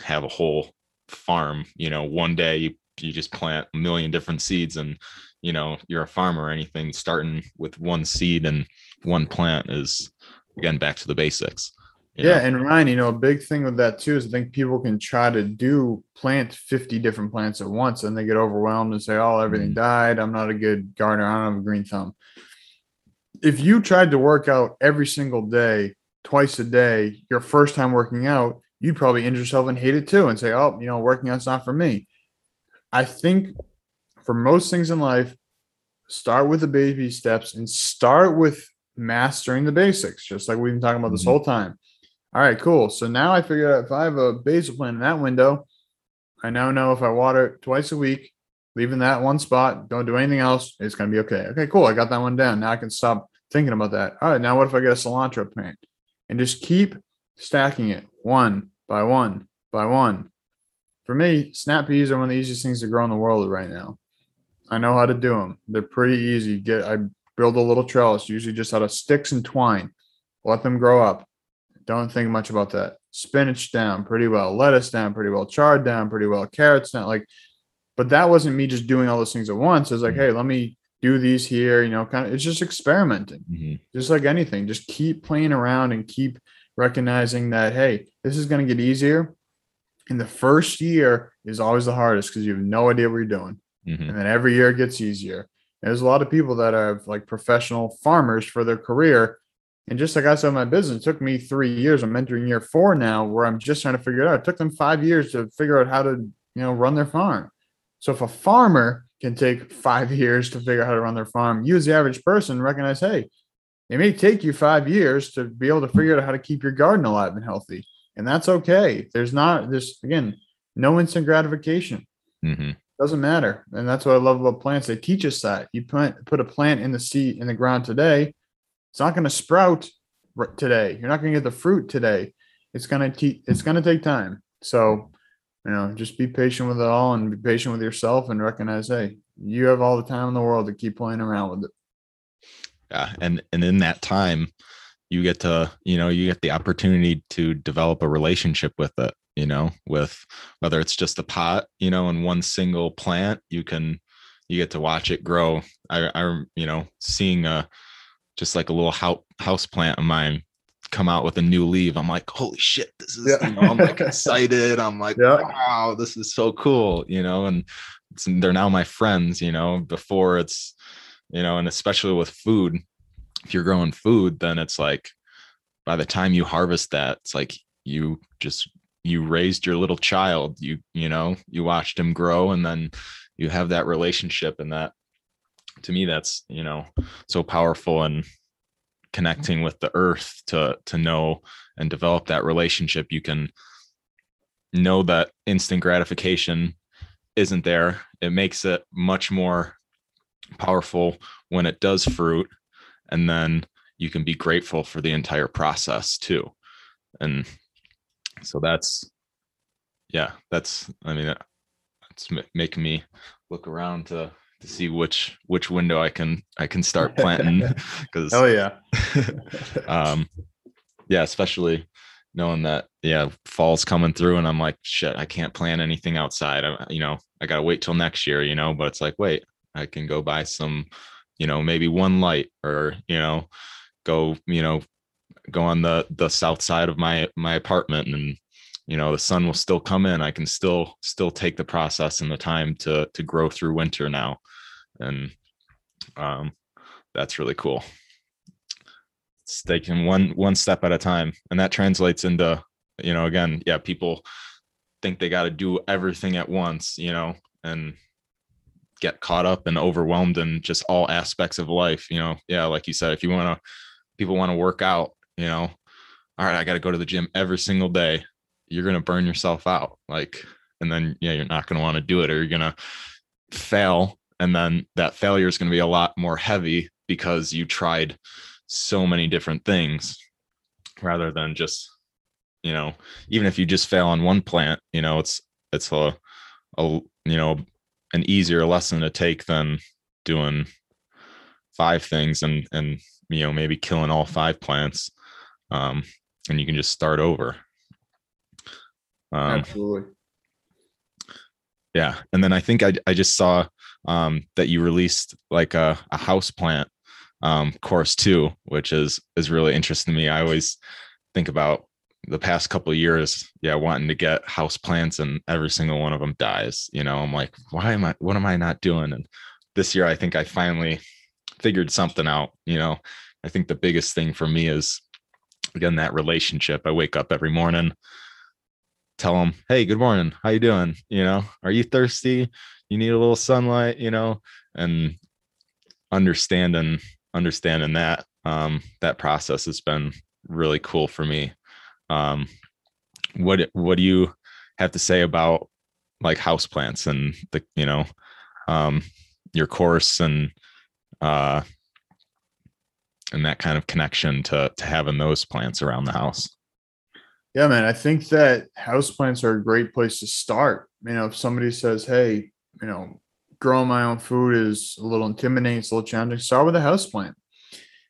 have a whole farm you know one day you you just plant a million different seeds and you know you're a farmer or anything starting with one seed and one plant is again back to the basics
yeah, know? and Ryan, you know, a big thing with that too is I think people can try to do plant 50 different plants at once and they get overwhelmed and say, Oh, everything mm. died. I'm not a good gardener. I don't have a green thumb. If you tried to work out every single day, twice a day, your first time working out, you'd probably injure yourself and hate it too and say, Oh, you know, working out's not for me. I think for most things in life, start with the baby steps and start with mastering the basics, just like we've been talking about this mm-hmm. whole time all right, cool. So now I figure out if I have a basil plant in that window, I now know if I water it twice a week, leaving that one spot, don't do anything else, it's going to be okay. Okay, cool. I got that one down. Now I can stop thinking about that. All right, now what if I get a cilantro plant and just keep stacking it one by one by one. For me, snap peas are one of the easiest things to grow in the world right now. I know how to do them. They're pretty easy. Get I build a little trellis, usually just out of sticks and twine. Let them grow up. Don't think much about that. Spinach down pretty well, lettuce down pretty well, chard down pretty well, carrots down. Like, but that wasn't me just doing all those things at once. It's was like,
Mhm.
hey, let me do these here. You know, kind of. It's just experimenting
Mhm.
just like anything just keep playing around and keep recognizing that hey this is going to get easier. And the first year is always the hardest because you have no idea what you're doing.
Mhm.
and then every year it gets easier. And there's a lot of people that are like professional farmers for their career. And just like i said my business took me three years. I'm entering year four now where i'm just trying to figure it out. It took them five years to figure out how to you know run their farm. So if a farmer can take five years to figure out how to run their farm you as the average person recognize hey it may take you five years to be able to figure out how to keep your garden alive and healthy. And that's okay. There's not this again, no instant gratification.
Mhm.
Doesn't matter. And that's what I love about plants. They teach us that. You plant put a plant in the seed in the ground today, it's not going to sprout today. You're not going to get the fruit today. It's going to te- it's going to take time. So, you know, just be patient with it all and be patient with yourself and recognize, hey, you have all the time in the world to keep playing around with it.
Yeah. And and in that time, you get to, you know, you get the opportunity to develop a relationship with it, you know, with whether it's just a pot, you know, and one single plant, you can you get to watch it grow. I I you know, seeing a just like a little house house plant of mine come out with a new leaf. I'm like, holy shit, this is
Yeah.
you know, I'm like excited. I'm like,
Yeah.
wow, this is so cool, you know, and they're now my friends, you know, before it's, you know, and especially with food, if you're growing food, then it's like by the time you harvest that, it's like you just you raised your little child. You you know, you watched him grow and then you have that relationship and that to me that's, you know, so powerful and connecting with the earth to to know and develop that relationship you can know that instant gratification isn't there it makes it much more powerful when it does fruit and then you can be grateful for the entire process too and so that's yeah that's i mean it's ma- making me look around to to see which which window i can i can start planting because
Oh yeah.
um yeah especially knowing that yeah fall's coming through and i'm like shit i can't plan anything outside I, you know i gotta wait till next year you know but it's like wait i can go buy some you know maybe one light or you know go you know go on the the south side of my my apartment and you know the sun will still come in. I can still still take the process and the time to to grow through winter now. And um that's really cool. It's taking one one step at a time. And that translates into you know again yeah people think they got to do everything at once you know and get caught up and overwhelmed in just all aspects of life you know? Yeah like you said if you want to people want to work out you know all right i got to go to the gym every single day you're going to burn yourself out like and then yeah you're not going to want to do it or you're going to fail and then that failure is going to be a lot more heavy because you tried so many different things rather than just you know even if you just fail on one plant you know it's it's a, a you know an easier lesson to take than doing five things and and you know maybe killing all five plants um and you can just start over um
Absolutely.
yeah and then i think i, I just saw um that you released like a, a house plant um course too which is is really interesting to me i always think about the past couple years yeah wanting to get house plants and every single one of them dies you know? I'm like why am i what am i not doing? And this year i think i finally figured something out you know? I think the biggest thing for me is again that relationship. I wake up every morning tell them hey good morning. How you doing? You know? Are you thirsty? You need a little sunlight? You know? And understanding understanding that um that process has been really cool for me um what what do you have to say about like house plants and the you know um your course and uh and that kind of connection to to having those plants around the house
Yeah, man. I think that houseplants are a great place to start. You know, if somebody says, hey, you know, growing my own food is a little intimidating, it's a little challenging, start with a houseplant.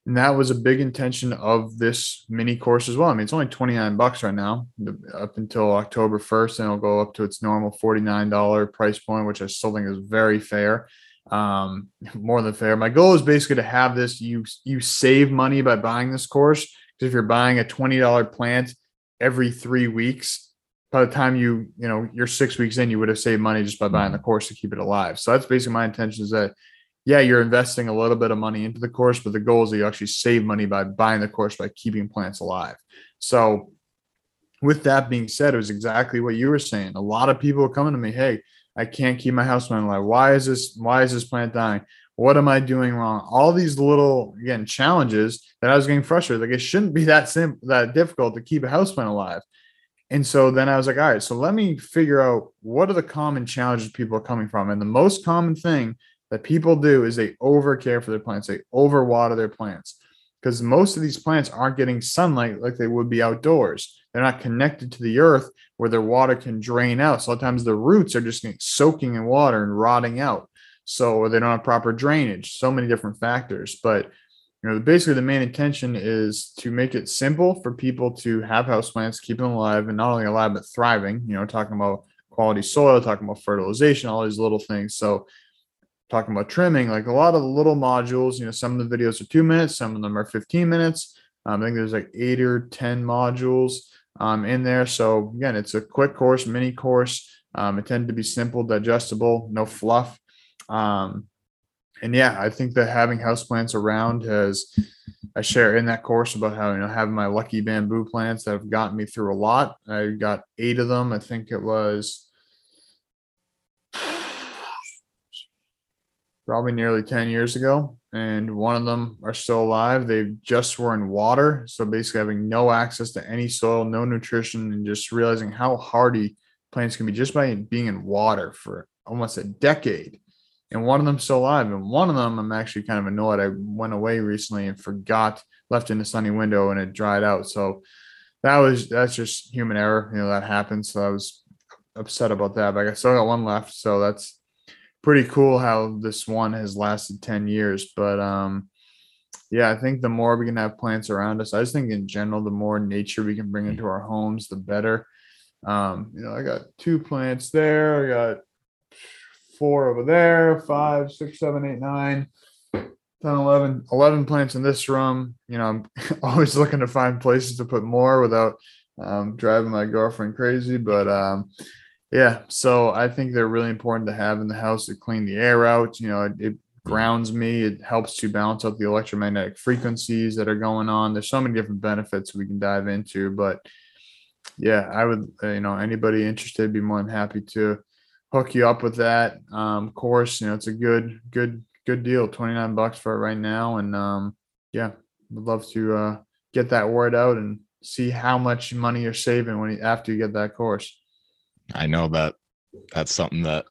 And that was a big intention of this mini course as well. I mean, it's only 29 bucks right now up until October 1st, and it'll go up to its normal $49 price point, which I still think is very fair. Um, more than fair. My goal is basically to have this you you save money by buying this course. Because if you're buying a $20 plant every three weeks, by the time you, you know, you're six weeks in, you would have saved money just by buying the mm-hmm. course to keep it alive. So that's basically my intention is that yeah, you're investing a little bit of money into the course, but the goal is that you actually save money by buying the course by keeping plants alive. So, with that being said, it was exactly what you were saying. A lot of people are coming to me, hey, I can't keep my house plant alive. Why is this? Why is this plant dying? What am I doing wrong? All these little again challenges that I was getting frustrated. Like it shouldn't be that simple, that difficult to keep a house plant alive. And so then I was like, all right, so let me figure out what are the common challenges people are coming from. And the most common thing that people do is they over care for their plants, they overwater their plants because most of these plants aren't getting sunlight like they would be outdoors. They're not connected to the earth where their water can drain out. So sometimes the roots are just soaking in water and rotting out. So they don't have proper drainage. So many different factors. But you know, basically the main intention is to make it simple for people to have houseplants, keep them alive, and not only alive but thriving. You know, talking about quality soil, talking about fertilization, all these little things. So talking about trimming, like a lot of the little modules, you know, some of the videos are two minutes, some of them are 15 minutes. Um, I think there's like eight or 10 modules um, in there. So again, it's a quick course, mini course. Um, it tended to be simple, digestible, no fluff. Um, and yeah, I think that having houseplants around has, I share in that course about how, you know, having my lucky bamboo plants that have gotten me through a lot. I got eight of them. I think it was probably nearly 10 years ago and one of them are still alive. They just were in water so basically having no access to any soil no nutrition and just realizing how hardy plants can be just by being in water for almost a decade. And one of them still alive and one of them i'm actually kind of annoyed. I went away recently and forgot left in the sunny window and it dried out. So that was that's just human error you know that happens so i was upset about that but i still got one left so that's pretty cool how this one has lasted 10 years. But um, yeah, I think the more we can have plants around us, I just think in general, the more nature we can bring into our homes, the better. Um, you know, I got two plants there, I got four over there, five, six, seven, eight, nine. 10, 11, 11 plants in this room. You know, I'm always looking to find places to put more without um, driving my girlfriend crazy. But um, yeah, so I think they're really important to have in the house to clean the air out. You know, it, it grounds me. It helps to balance out the electromagnetic frequencies that are going on. There's so many different benefits we can dive into, but yeah, I would, uh, you know, anybody interested, be more than happy to hook you up with that. Um, course, you know, it's a good, good, good deal. 29 bucks for it right now. And um, yeah, would love to uh, get that word out and see how much money you're saving when you, after you get that course.
I know that that's something that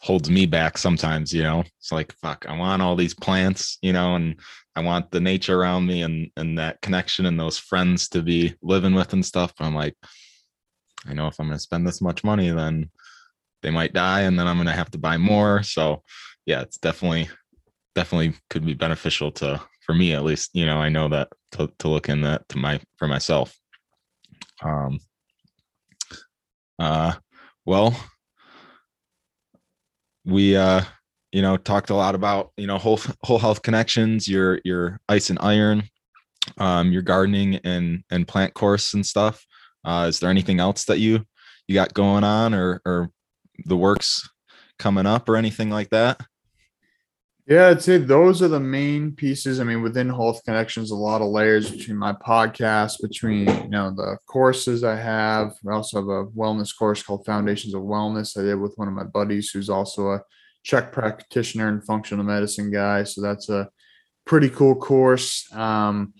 holds me back sometimes, you know. It's like fuck, I want all these plants, you know, and I want the nature around me and and that connection and those friends to be living with and stuff. But I'm like, I know if I'm gonna spend this much money, then they might die and then I'm gonna have to buy more. So yeah, it's definitely definitely could be beneficial to for me at least, you know, I know that to, to look in that to my for myself. Um uh, well, we uh, you know talked a lot about you know whole whole health connections, your your ice and iron, um, your gardening and and plant course and stuff. Uh, is there anything else that you you got going on or or the works coming up or anything like that?
Yeah, I'd say those are the main pieces. I mean, within Health Connections, a lot of layers between my podcast, between you know the courses I have. I also have a wellness course called Foundations of Wellness. I did with one of my buddies who's also a CHEK practitioner and functional medicine guy. So that's a pretty cool course. Um,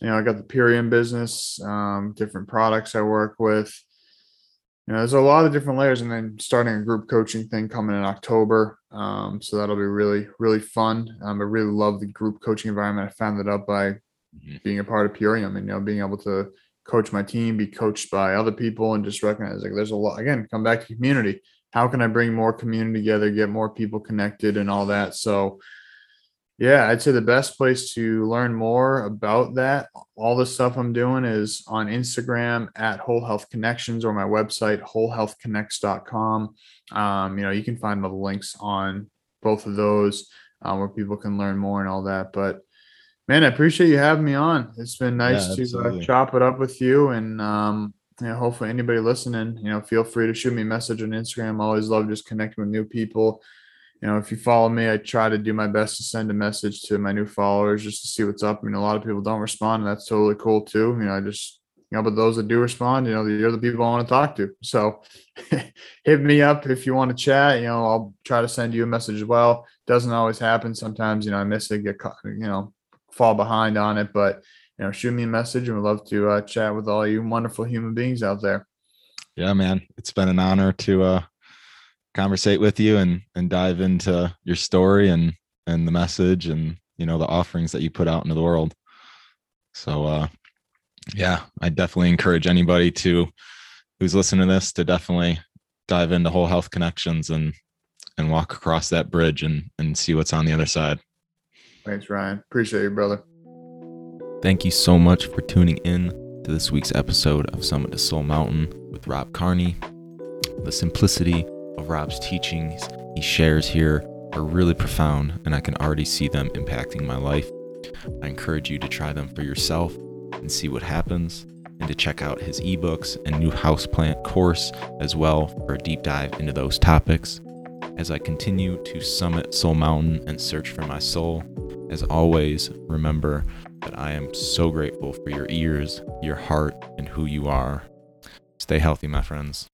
you know, I got the Purium business, um, different products I work with you know, there's a lot of different layers, and then starting a group coaching thing coming in October. Um, so that'll be really, really fun. Um, I really love the group coaching environment. I found that out by mm-hmm. being a part of Purium and you know being able to coach my team, be coached by other people, and just recognize like there's a lot. Again, come back to community. How can I bring more community together, get more people connected, and all that? So, yeah, I'd say the best place to learn more about that, all the stuff I'm doing is on Instagram at Whole Health Connections or my website, wholehealthconnects.com. Um, you know, you can find all the links on both of those um, where people can learn more and all that. But man, I appreciate you having me on. It's been nice
Yeah,
to uh, chop it up with you. And, um, you know, hopefully anybody listening, you know, feel free to shoot me a message on Instagram. I always love just connecting with new people you know, if you follow me, I try to do my best to send a message to my new followers just to see what's up. I mean, a lot of people don't respond, and that's totally cool too. You know, I just, you know, but those that do respond, you know, you're the people I want to talk to. So hit me up if you want to chat. You know, I'll try to send you a message as well. Doesn't always happen. Sometimes, you know, I miss it, get caught, you know, fall behind on it, but you know, shoot me a message and we'd love to uh, chat with all you wonderful human beings out there.
Yeah, man. It's been an honor to uh conversate with you and and dive into your story and and the message and you know the offerings that you put out into the world. So uh yeah, I definitely encourage anybody to who's listening to this to definitely dive into whole health connections and and walk across that bridge and and see what's on the other side.
Thanks, Ryan. Appreciate you, brother.
Thank you so much for tuning in to this week's episode of Summit to Soul Mountain with Rob Carney. The simplicity of Rob's teachings he shares here are really profound, and I can already see them impacting my life. I encourage you to try them for yourself and see what happens, and to check out his ebooks and new houseplant course as well for a deep dive into those topics. As I continue to summit Soul Mountain and search for my soul, as always, remember that I am so grateful for your ears, your heart, and who you are. Stay healthy, my friends.